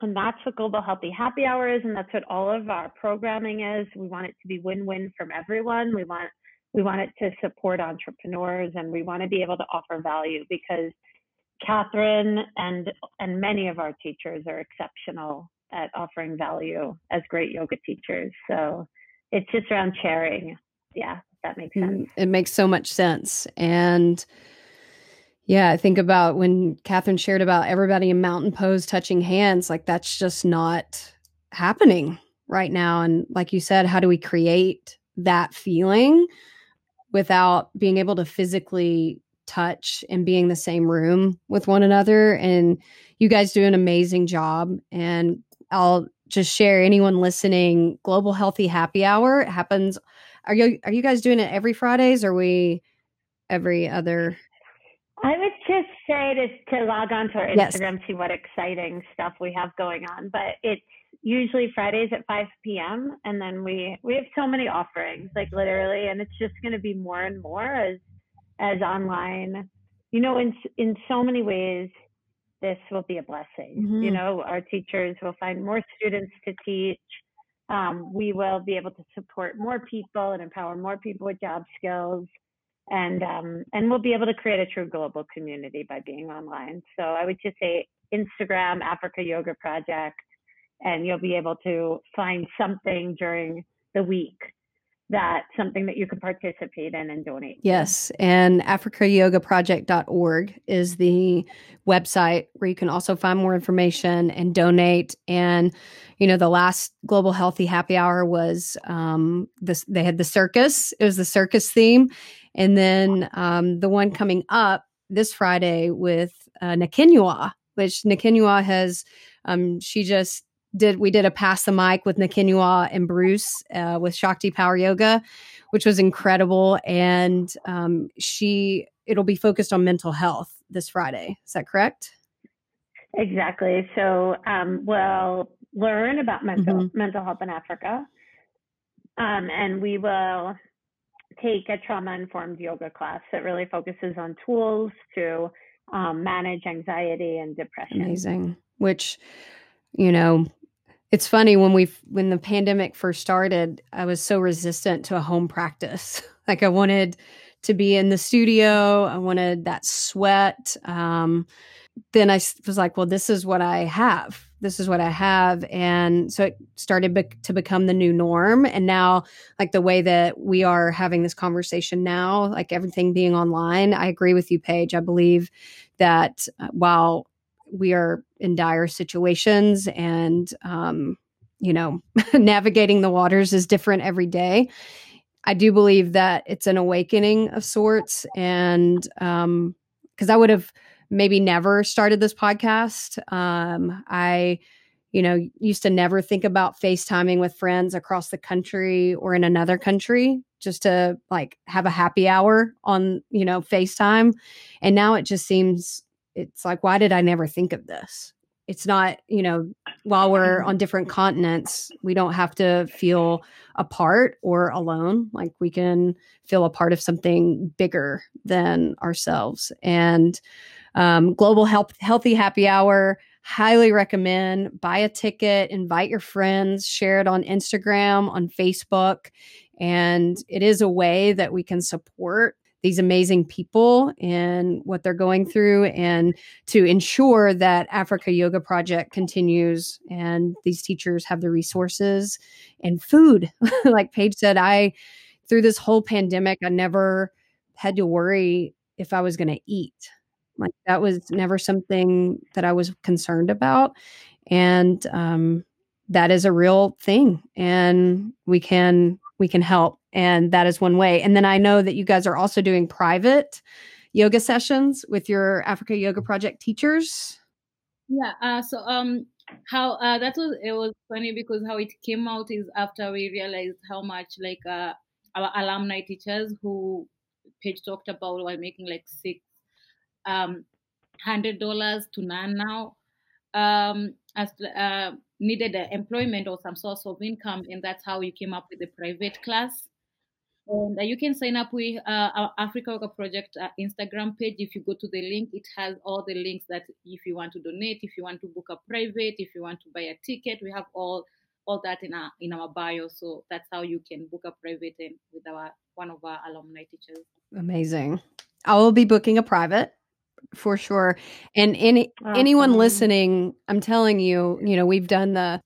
and that's what Global Healthy Happy Hour is, and that's what all of our programming is. We want it to be win-win from everyone. We want we want it to support entrepreneurs, and we want to be able to offer value because Catherine and and many of our teachers are exceptional at offering value as great yoga teachers. So it's just around sharing. Yeah, that makes mm, sense. It makes so much sense. And yeah, I think about when Catherine shared about everybody in mountain pose touching hands, like that's just not happening right now. And like you said, how do we create that feeling without being able to physically touch and be in the same room with one another? And you guys do an amazing job. And I'll just share anyone listening global healthy happy hour it happens are you are you guys doing it every fridays or we every other i would just say to, to log on to our instagram yes. see what exciting stuff we have going on but it's usually fridays at 5 p.m and then we we have so many offerings like literally and it's just going to be more and more as as online you know in in so many ways this will be a blessing. Mm-hmm. You know, our teachers will find more students to teach. Um, we will be able to support more people and empower more people with job skills, and um, and we'll be able to create a true global community by being online. So I would just say Instagram Africa Yoga Project, and you'll be able to find something during the week that something that you can participate in and donate. Yes. And africayogaproject.org is the website where you can also find more information and donate. And, you know, the last Global Healthy Happy Hour was um, this, they had the circus, it was the circus theme. And then um, the one coming up this Friday with uh, Nakinua, which Nakinua has, um, she just did we did a pass the mic with Nakinua and Bruce uh, with Shakti Power Yoga, which was incredible. And um, she it'll be focused on mental health this Friday. Is that correct? Exactly. So um, we'll learn about mental mm-hmm. mental health in Africa. um, and we will take a trauma informed yoga class that really focuses on tools to um, manage anxiety and depression. Amazing. Which, you know, it's funny when we when the pandemic first started, I was so resistant to a home practice. like I wanted to be in the studio. I wanted that sweat. Um, then I was like, well, this is what I have. This is what I have. And so it started be- to become the new norm. And now, like the way that we are having this conversation now, like everything being online, I agree with you, Paige. I believe that uh, while we are in dire situations and, um, you know, navigating the waters is different every day. I do believe that it's an awakening of sorts. And um, because I would have maybe never started this podcast. Um, I, you know, used to never think about FaceTiming with friends across the country or in another country just to like have a happy hour on, you know, FaceTime. And now it just seems it's like, why did I never think of this? It's not, you know, while we're on different continents, we don't have to feel apart or alone. Like we can feel a part of something bigger than ourselves. And um, Global Health Healthy Happy Hour, highly recommend. Buy a ticket, invite your friends, share it on Instagram, on Facebook. And it is a way that we can support these amazing people and what they're going through and to ensure that Africa Yoga Project continues and these teachers have the resources and food. like Paige said, I through this whole pandemic, I never had to worry if I was going to eat. Like that was never something that I was concerned about. And um, that is a real thing. And we can we can help. And that is one way. And then I know that you guys are also doing private yoga sessions with your Africa Yoga Project teachers. Yeah. Uh, so um, how uh, that was it was funny because how it came out is after we realized how much like uh, our alumni teachers who Paige talked about were making like six um hundred dollars to none now um as uh, needed employment or some source of income, and that's how you came up with the private class. And uh, you can sign up with uh, our Africa Yoga Project uh, Instagram page. If you go to the link, it has all the links that if you want to donate, if you want to book a private, if you want to buy a ticket, we have all all that in our in our bio. So that's how you can book a private and with our one of our alumni teachers. Amazing. I will be booking a private for sure. And any awesome. anyone listening, I'm telling you, you know, we've done the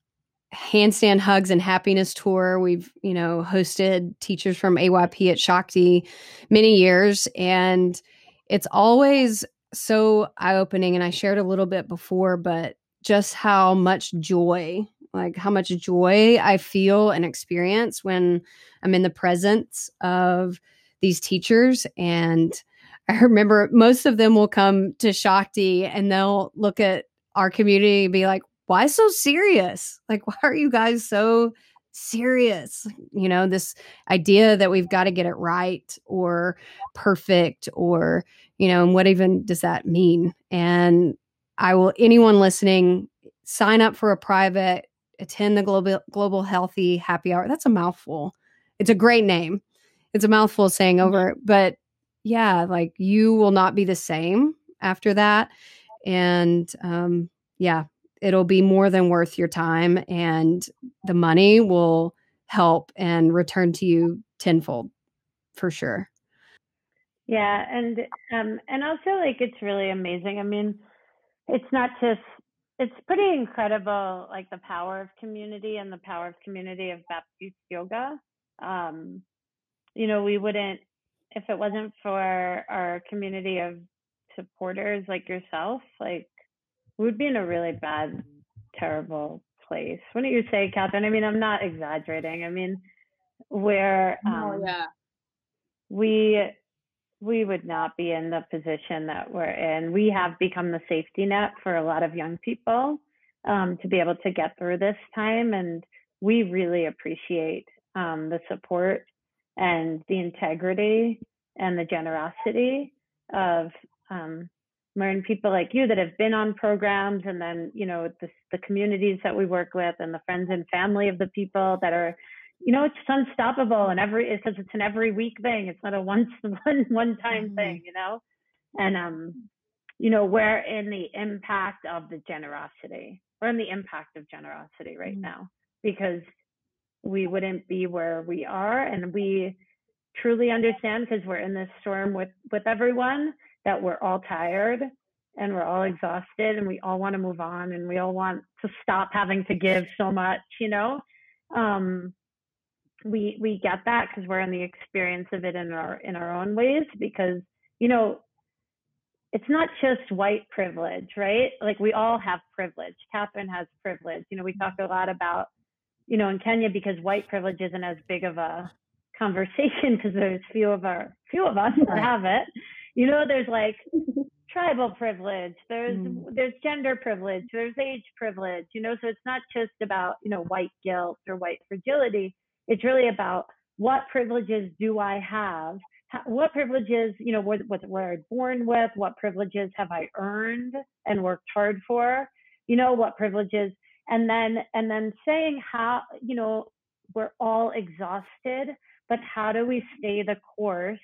handstand hugs and happiness tour. We've, you know, hosted teachers from AYP at Shakti many years and it's always so eye-opening and I shared a little bit before, but just how much joy, like how much joy I feel and experience when I'm in the presence of these teachers and I remember most of them will come to Shakti and they'll look at our community and be like, why so serious? Like, why are you guys so serious? You know, this idea that we've got to get it right or perfect or, you know, and what even does that mean? And I will, anyone listening, sign up for a private, attend the global, global healthy happy hour. That's a mouthful. It's a great name. It's a mouthful saying mm-hmm. over, but yeah, like you will not be the same after that. And um, yeah, it'll be more than worth your time, and the money will help and return to you tenfold for sure. Yeah, and um, and also like it's really amazing. I mean, it's not just it's pretty incredible, like the power of community and the power of community of Baptiste yoga. Um, you know, we wouldn't if it wasn't for our community of supporters like yourself, like we would be in a really bad, terrible place. Wouldn't you say, Catherine? I mean, I'm not exaggerating. I mean, where um, oh, yeah. we we would not be in the position that we're in. We have become the safety net for a lot of young people um, to be able to get through this time, and we really appreciate um, the support and the integrity and the generosity of um, learn people like you that have been on programs and then you know the, the communities that we work with and the friends and family of the people that are you know, it's unstoppable and every because it's an every week thing. It's not a once one one time mm-hmm. thing, you know. And um, you know, we're in the impact of the generosity. We're in the impact of generosity right mm-hmm. now because we wouldn't be where we are, and we truly understand because we're in this storm with with everyone that we're all tired and we're all exhausted and we all want to move on and we all want to stop having to give so much you know? Um, we we get that because we're in the experience of it in our in our own ways because you know it's not just white privilege right? Like we all have privilege. Catherine has privilege. You know we talk a lot about you know in kenya because white privilege isn't as big of a conversation because there's few of our few of us that have it you know there's like tribal privilege there's mm. there's gender privilege there's age privilege you know so it's not just about you know white guilt or white fragility it's really about what privileges do i have what privileges you know what, what were i born with what privileges have i earned and worked hard for you know what privileges and then and then saying how you know we're all exhausted but how do we stay the course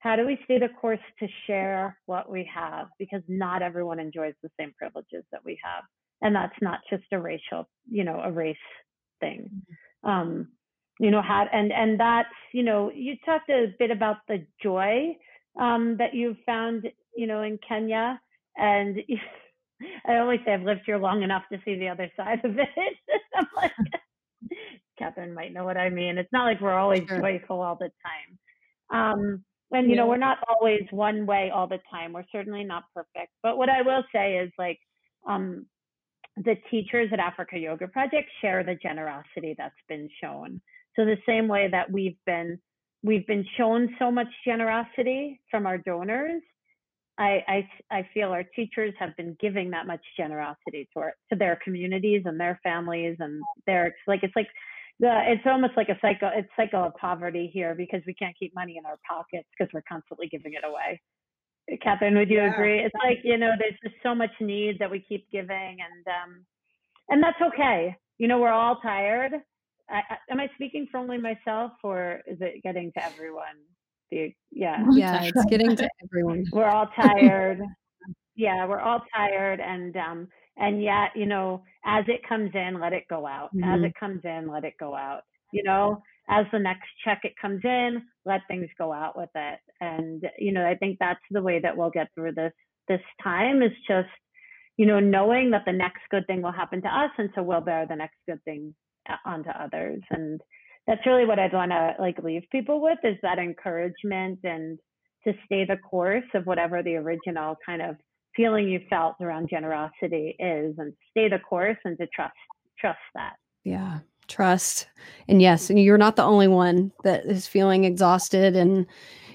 how do we stay the course to share what we have? Because not everyone enjoys the same privileges that we have. And that's not just a racial you know a race thing. Mm-hmm. um you know how and and that's you know you talked a bit about the joy um that you've found you know in kenya. And i always say i've lived here long enough to see the other side of it. I'm like catherine might know what i mean. It's not like we're always sure. joyful all the time. Um and you know we're not always one way all the time. We're certainly not perfect. But what i will say is like um the teachers at africa yoga project share the generosity that's been shown. So the same way that we've been we've been shown so much generosity from our donors I, I, I feel our teachers have been giving that much generosity to our, to their communities and their families and their like it's like the it's almost like a cycle it's cycle of poverty here because we can't keep money in our pockets because we're constantly giving it away. Catherine would you yeah. agree? It's like you know there's just so much need that we keep giving and um and that's okay. You know we're all tired. I, I, am i speaking for only myself or is it getting to everyone? The, yeah. Yeah it's getting to everyone. We're all tired. Yeah we're all tired and um and yet you know as it comes in let it go out. Mm-hmm. as it comes in let it go out. You know as the next check it comes in let things go out with it. And you know i think that's the way that we'll get through this this time is just you know knowing that the next good thing will happen to us and so we'll bear the next good thing uh, onto others. And that's really what i'd want to like leave people with is that encouragement and to stay the course of whatever the original kind of feeling you felt around generosity is and stay the course and to trust trust that. Yeah trust. And yes and you're not the only one that is feeling exhausted and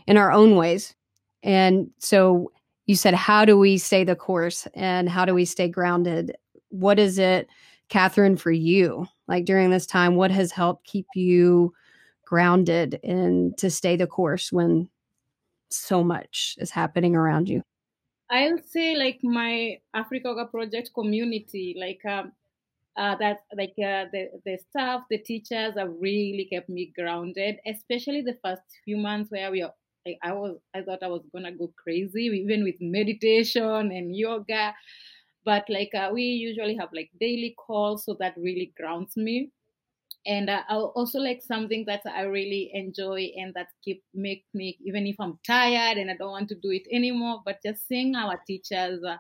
in our own ways. And so you said how do we stay the course and how do we stay grounded? What is it catherine for you? Like during this time what has helped keep you grounded and to stay the course when so much is happening around you I'll say like my Africa Project community, like um, uh, that, like uh, the the staff, the teachers have really kept me grounded, especially the first few months where we are. Like, I was, I thought I was gonna go crazy, even with meditation and yoga, but like uh, we usually have like daily calls, so that really grounds me and uh, I also like something that I really enjoy and that keep make me even if I'm tired and I don't want to do it anymore, but just seeing our teachers uh,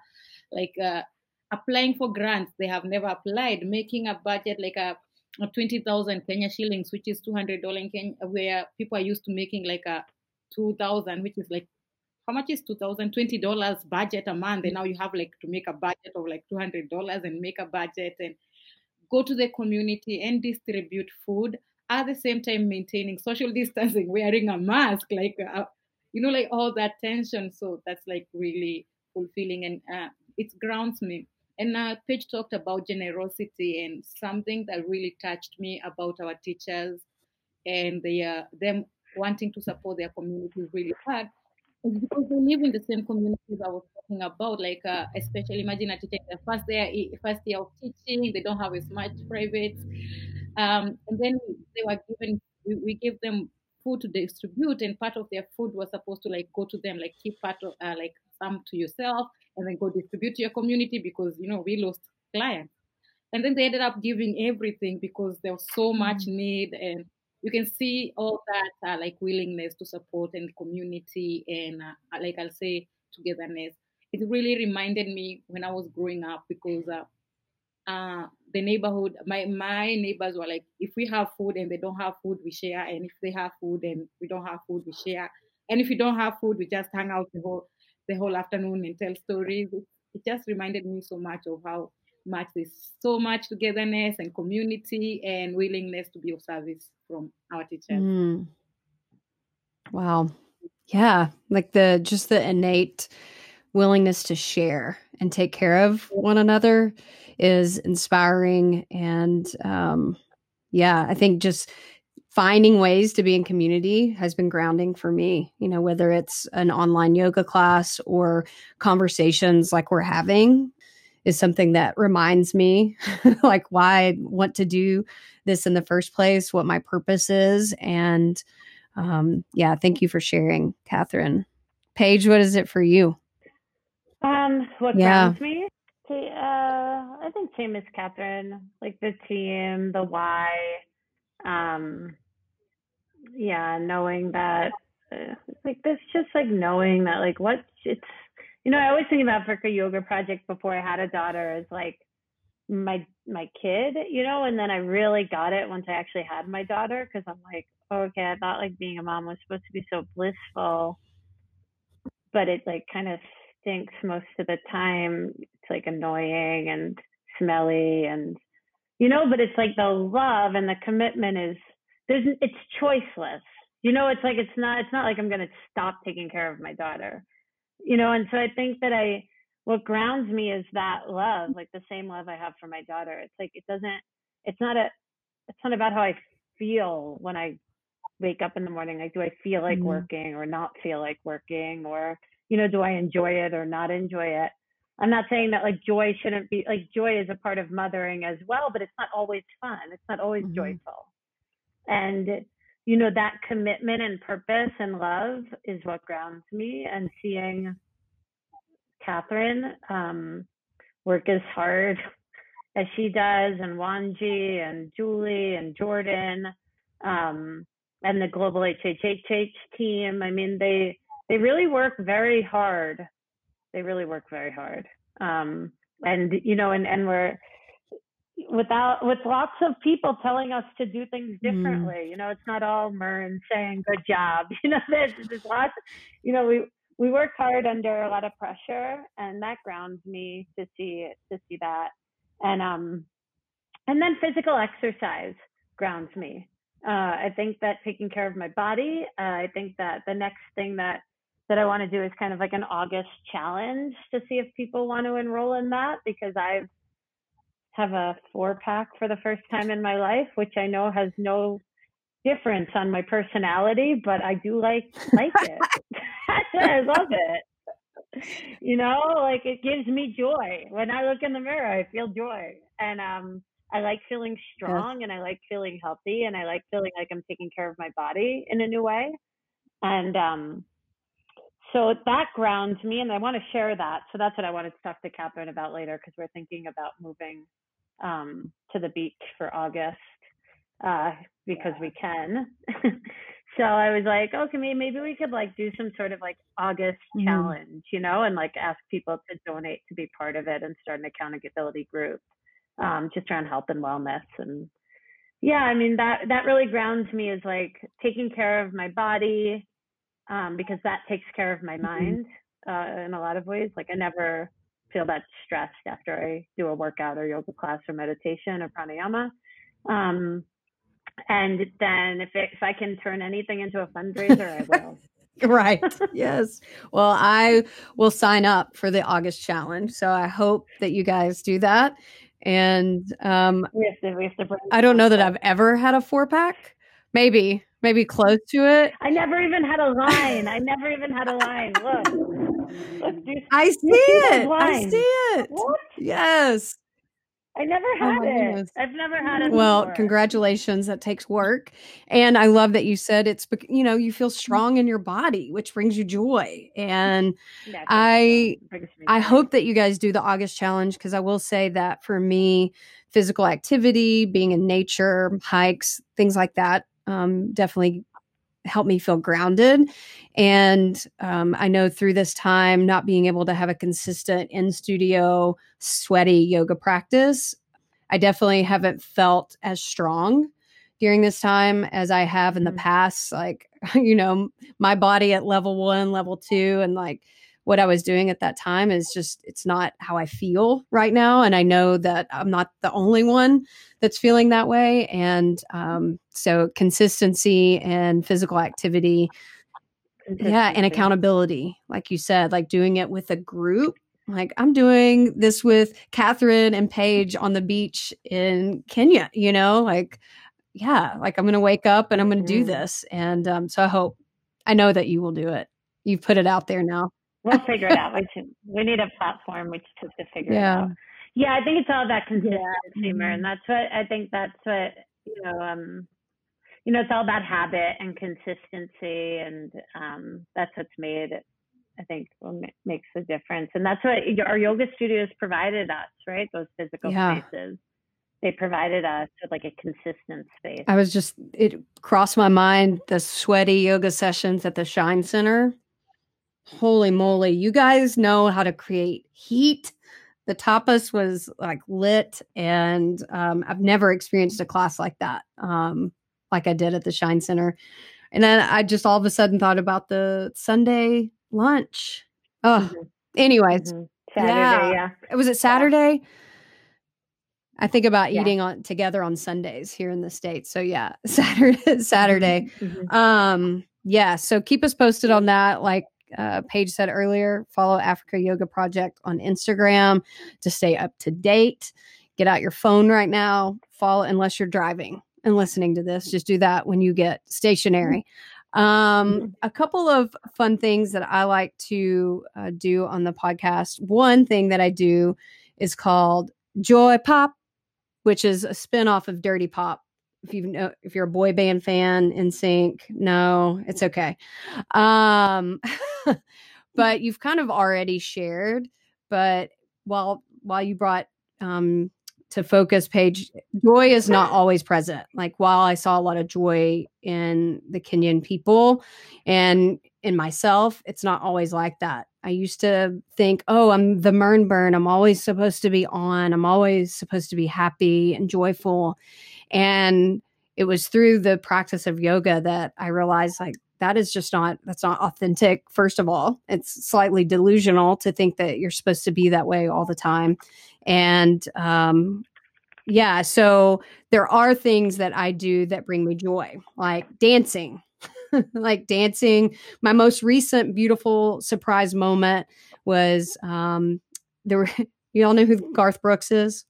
like uh, applying for grants they have never applied, making a budget like a, a twenty thousand Kenya shillings, which is two hundred dollars in Kenya, where people are used to making like a two thousand, which is like how much is two thousand? twenty dollars budget a month, and now you have like to make a budget of like two hundred dollars and make a budget and go to the community and distribute food at the same time maintaining social distancing, wearing a mask, like, uh, you know, like all that tension. So that's like really fulfilling and uh, it grounds me. And uh, Paige talked about generosity and something that really touched me about our teachers and the, uh, them wanting to support their communities really hard because they live in the same community as was talking about. Like, uh, especially imagine a teacher the first year, first year of teaching, they don't have as much private Um, and then they were given, we, we gave them food to distribute, and part of their food was supposed to like go to them, like keep part of uh, like some to yourself, and then go distribute to your community because you know we lost clients. And then they ended up giving everything because there was so much mm. need, and you can see all that uh, like willingness to support and community, and uh, like I'll say togetherness. It really reminded me when I was growing up because uh, uh, the neighborhood, my my neighbors were like, if we have food and they don't have food, we share, and if they have food and we don't have food, we share, and if we don't have food, we just hang out the whole the whole afternoon and tell stories. It, it just reminded me so much of how much there's so much togetherness and community and willingness to be of service from our teachers. Mm. Wow. Yeah, like the just the innate willingness to share and take care of one another is inspiring. And um yeah i think just finding ways to be in community has been grounding for me you know whether it's an online yoga class or conversations like we're having is something that reminds me like why i want to do this in the first place what my purpose is. And um yeah thank you for sharing catherine. Paige what is it for you um, what yeah. grounds me? Uh, I think same as Catherine, like the team, the why. Um, yeah, knowing that, uh, like this, just like knowing that, like what it's, you know, I always think about Africa Yoga Project before I had a daughter as like my my kid, you know, and then I really got it once I actually had my daughter because I'm like, oh, okay, I thought like being a mom was supposed to be so blissful, but it like kind of stinks most of the time. It's like annoying and smelly and you know, but it's like the love and the commitment is there's it's choiceless. You know, it's like it's not it's not like I'm gonna stop taking care of my daughter. You know, and so I think that I what grounds me is that love, like the same love I have for my daughter. It's like it doesn't it's not a it's not about how I feel when I wake up in the morning. Like do I feel like mm-hmm. working or not feel like working or you know, do I enjoy it or not enjoy it? I'm not saying that like joy shouldn't be like joy is a part of mothering as well, but it's not always fun. It's not always mm-hmm. joyful. And you know, that commitment and purpose and love is what grounds me and seeing Catherine um, work as hard as she does and Wanji and Julie and Jordan um, and the global HHHH team. I mean, they they really work very hard. They really work very hard. Um, and you know, and and we're without with lots of people telling us to do things mm. differently. Mm. You know, it's not all Mern saying good job. You know, there's, there's lots. You know, we we work hard under a lot of pressure, and that grounds me to see to see that. And um, and then physical exercise grounds me. Uh, I think that taking care of my body. Uh, I think that the next thing that that I want to do is kind of like an August challenge to see if people want to enroll in that because I have a four pack for the first time in my life, which I know has no difference on my personality, but I do like like it. I love it. You know, like it gives me joy. When I look in the mirror, I feel joy. And um I like feeling strong yes. and I like feeling healthy and I like feeling like I'm taking care of my body in a new way. And um so that grounds me and I want to share that. So that's what I wanted to talk to Catherine about later because we're thinking about moving um, to the beach for August uh, because yeah. we can. so I was like, okay, maybe we could like do some sort of like August mm-hmm. challenge, you know, and like ask people to donate to be part of it and start an accountability group um, just around health and wellness and yeah, I mean that that really grounds me is like taking care of my body, um, because that takes care of my mm-hmm. mind uh, in a lot of ways. Like I never feel that stressed after I do a workout or yoga class or meditation or pranayama. Um, and then if it, if I can turn anything into a fundraiser, I will. right. Yes. Well, I will sign up for the August challenge. So I hope that you guys do that. And um, we have to, we have to I don't know that I've ever had a four pack. Maybe maybe close to it. I never even had a line. I never even had a line. Look. I see it. I see it. What? Yes. I never Oh had my it. goodness. I've never had it. Well, before. congratulations. That takes work. And I love that you said it's, you know, you feel mm-hmm. strong in your body, which brings you joy. And Yeah, I- brings- brings me I hope that you guys do the August challenge because I will say that for me, physical activity, being in nature, hikes, things like that, um, definitely helped me feel grounded. And um, I know through this time, not being able to have a consistent in studio, sweaty yoga practice, I definitely haven't felt as strong during this time as I have in the Mhm. past. Like, you know, my body at level one, level two, and like what I was doing at that time is just, it's not how I feel right now. And I know that I'm not the only one that's feeling that way. And um, so consistency and physical activity yeah and accountability like you said like doing it with a group like i'm doing this with catherine and paige on the beach in kenya you know like yeah like i'm gonna wake up and i'm gonna do Mhm. this and um, so i hope i know that you will do it you've put it out there now We'll figure it out. We, should, we need a platform which to, to figure Yeah. it out. Yeah, I think it's all about consistency, Mhm. Mer, and that's what I think. That's what you know. Um, you know, it's all about habit and consistency, and um, that's what's made it. I think makes the difference, and that's what our yoga studios provided us, right? Those physical Yeah. spaces. They provided us with like a consistent space. i was just it crossed my mind the sweaty yoga sessions at the shine center holy moly you guys know how to create heat the tapas was like lit and um, i've never experienced a class like that um, like i did at the shine center and then i just all of a sudden thought about the sunday lunch oh Mhm. anyways Mhm. Saturday, Yeah. yeah. was it saturday i think about Yeah. eating on together on sundays here in the states so yeah saturday saturday Mhm. um, yeah, so keep us posted on that. Like uh, Paige said earlier, follow Africa Yoga Project on Instagram to stay up to date. Get out your phone right now. Follow unless you're driving and listening to this. Just do that when you get stationary. Um, a couple of fun things that I like to uh, do on the podcast. One thing that I do is called Joy Pop, which is a spinoff of Dirty Pop if you know if you're a boy band fan NSYNC no it's okay. Um but you've kind of already shared but while while you brought um to focus Paige joy is not always present. Like while i saw a lot of joy in the kenyan people and in myself it's not always like that. I used to think oh i'm the mern burn. I'm always supposed to be on. I'm always supposed to be happy and joyful. And it was through the practice of yoga that I realized like that is just not that's not authentic first of all. It's slightly delusional to think that you're supposed to be that way all the time. And um yeah so there are things that I do that bring me joy like dancing. Like dancing. My most recent beautiful surprise moment was um there were you all know who Garth Brooks is?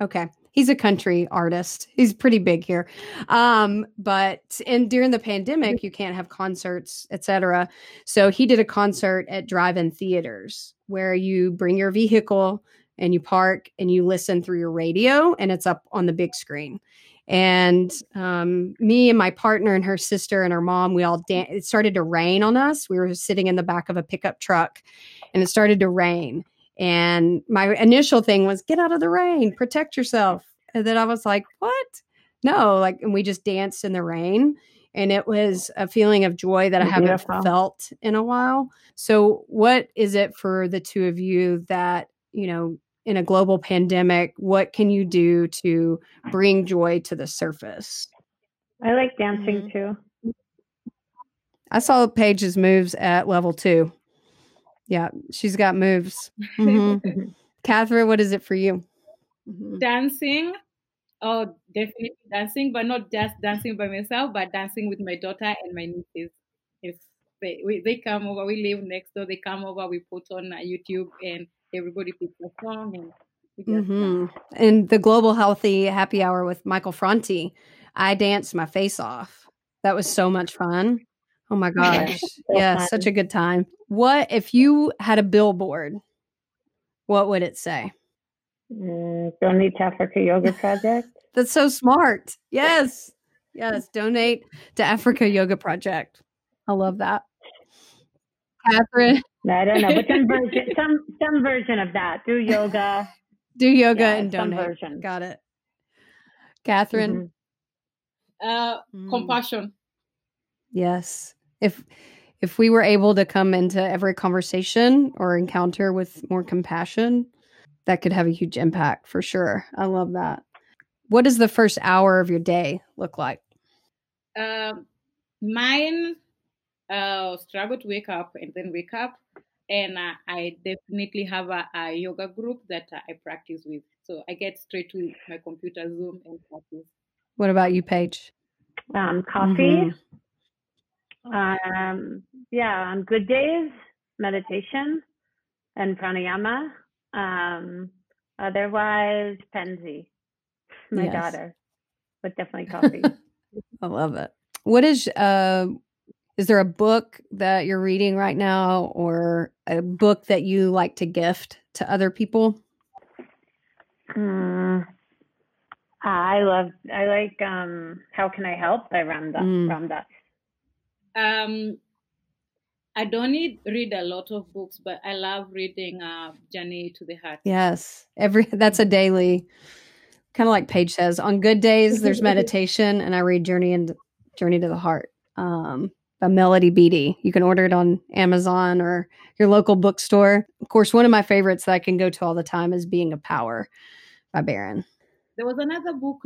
Okay. He's a country artist. He's pretty big here. Um, but and during the pandemic, you can't have concerts, etc. So he did a concert at drive-in theaters where you bring your vehicle and you park and you listen through your radio and it's up on the big screen. And um, me and my partner and her sister and her mom, we all dan- it started to rain on us. We were sitting in the back of a pickup truck and it started to rain. And my initial thing was get out of the rain, protect yourself. And then I was like, what? No, like, and we just danced in the rain. And it was a feeling of joy that I haven't Beautiful. felt in a while. So, what is it for the two of you that, you know, in a global pandemic, what can you do to bring joy to the surface? I like dancing too. I saw Paige's moves at level two. Yeah, she's got moves. Mhm. Catherine, what is it for you? Mhm. dancing. Oh, definitely dancing, but not just dancing by myself, but dancing with my daughter and my nieces. If they we, they come over, we live next door. They come over, we put on uh, YouTube, and everybody picks a song, and we just hmm And the Global Healthy Happy Hour with Michael Franti, I danced my face off. That was so much fun. Oh my gosh. yeah, fun. such a good time. What if you had a billboard? What would it say? Mm, donate to Africa Yoga Project. That's so smart. Yes. Yes. Donate to Africa Yoga Project. I love that. Catherine. I don't know, but some version, some some version of that. Do yoga. Do yoga yeah, and donate. Version. Got it. Catherine. Mm-hmm. Uh, mm. compassion. Yes. If if we were able to come into every conversation or encounter with more compassion, that could have a huge impact for sure. I love that. What does the first hour of your day look like? Uh, mine uh, struggle to wake up and then wake up. And uh, I definitely have a, a, yoga group that I practice with. So I get straight to my computer, Zoom, and practice. What about you, Paige? Um, coffee. Mm-hmm. Um, yeah, on good days, meditation and pranayama. Um, otherwise, Penzi, my yes. daughter, but definitely coffee. I love it. What is uh is there a book that you're reading right now or a book that you like to gift to other people? Mm, I love I like um How Can I Help by Ram Dass. Mm. Ram Dass. Um I don't need, read a lot of books, but I love reading uh, Journey to the Heart. Yes, every that's a daily, kind of like Paige says. On good days, there's meditation, and I read Journey and Journey to the Heart um, by Melody Beattie. You can order it on Amazon or your local bookstore. Of course, one of my favorites that I can go to all the time is Being a Power by Baron. There was another book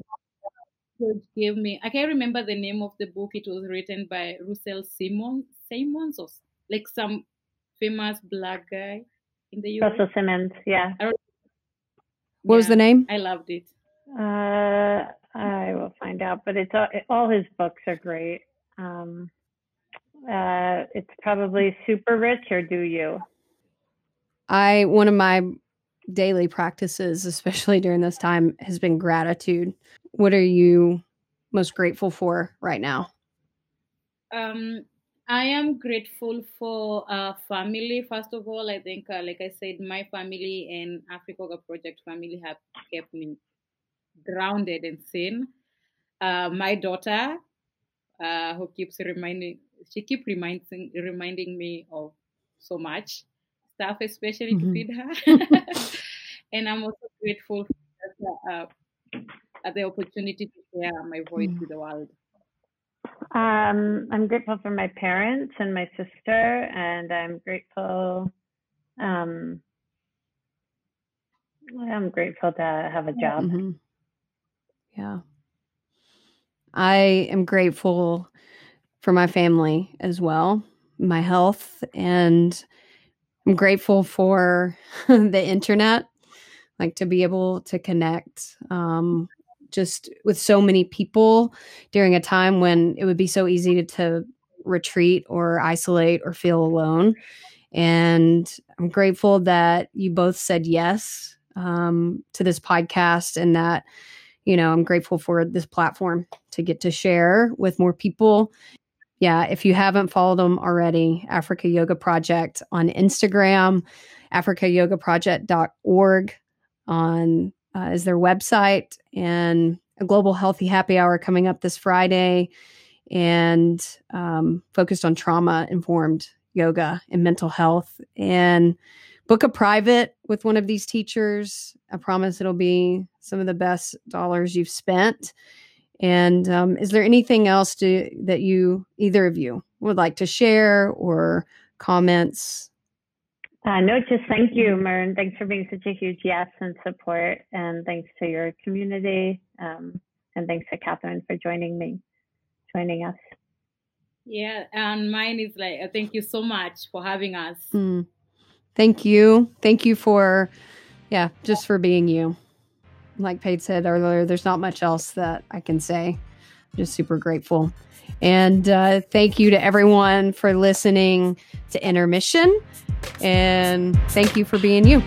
Coach gave me. I can't remember the name of the book. It was written by Russell Simon, Simons or like some famous black guy in the US. Russell Simmons, yeah. What yeah, was the name? I loved it. Uh, I will find out, but it's all, all his books are great. Um, uh, it's probably Super Rich or Do You? I one of my daily practices, especially during this time, has been gratitude. What are you most grateful for right now? Um, I am grateful for uh, family. First of all, I think, uh, like I said, my family and Africa Project family have kept me grounded and sane. Uh, my daughter, uh, who keeps reminding, she keep reminding reminding me of so much stuff, especially mm-hmm. to feed her. and I'm also grateful for uh, the opportunity to share my voice mm-hmm. with the world. Um, I'm grateful for my parents and my sister, and I'm grateful. Um, I'm grateful to have a job. Mm-hmm. Yeah. I am grateful for my family as well, my health, and I'm grateful for the internet, like to be able to connect um, just with so many people during a time when it would be so easy to, to retreat or isolate or feel alone. And I'm grateful that you both said yes um, to this podcast and that, you know, I'm grateful for this platform to get to share with more people. Yeah, if you haven't followed them already, Africa Yoga Project on Instagram, africayogaproject.org on uh, is their website and a global healthy happy hour coming up this Friday and um, focused on trauma informed yoga and mental health and book a private with one of these teachers. I promise it'll be some of the best dollars you've spent. And um, is there anything else to, that you, either of you, would like to share or comments uh, no, just thank you, Mern. Thanks for being such a huge yes and support. And thanks to your community. Um, and thanks to Catherine for joining me, joining us. Yeah, and mine is like, uh, thank you so much for having us. Mm. Thank you. Thank you for, yeah, just for being you. Like Paige said earlier, there's not much else that I can say. Just super grateful. And uh, thank you to everyone for listening to Intermission. And thank you for being you.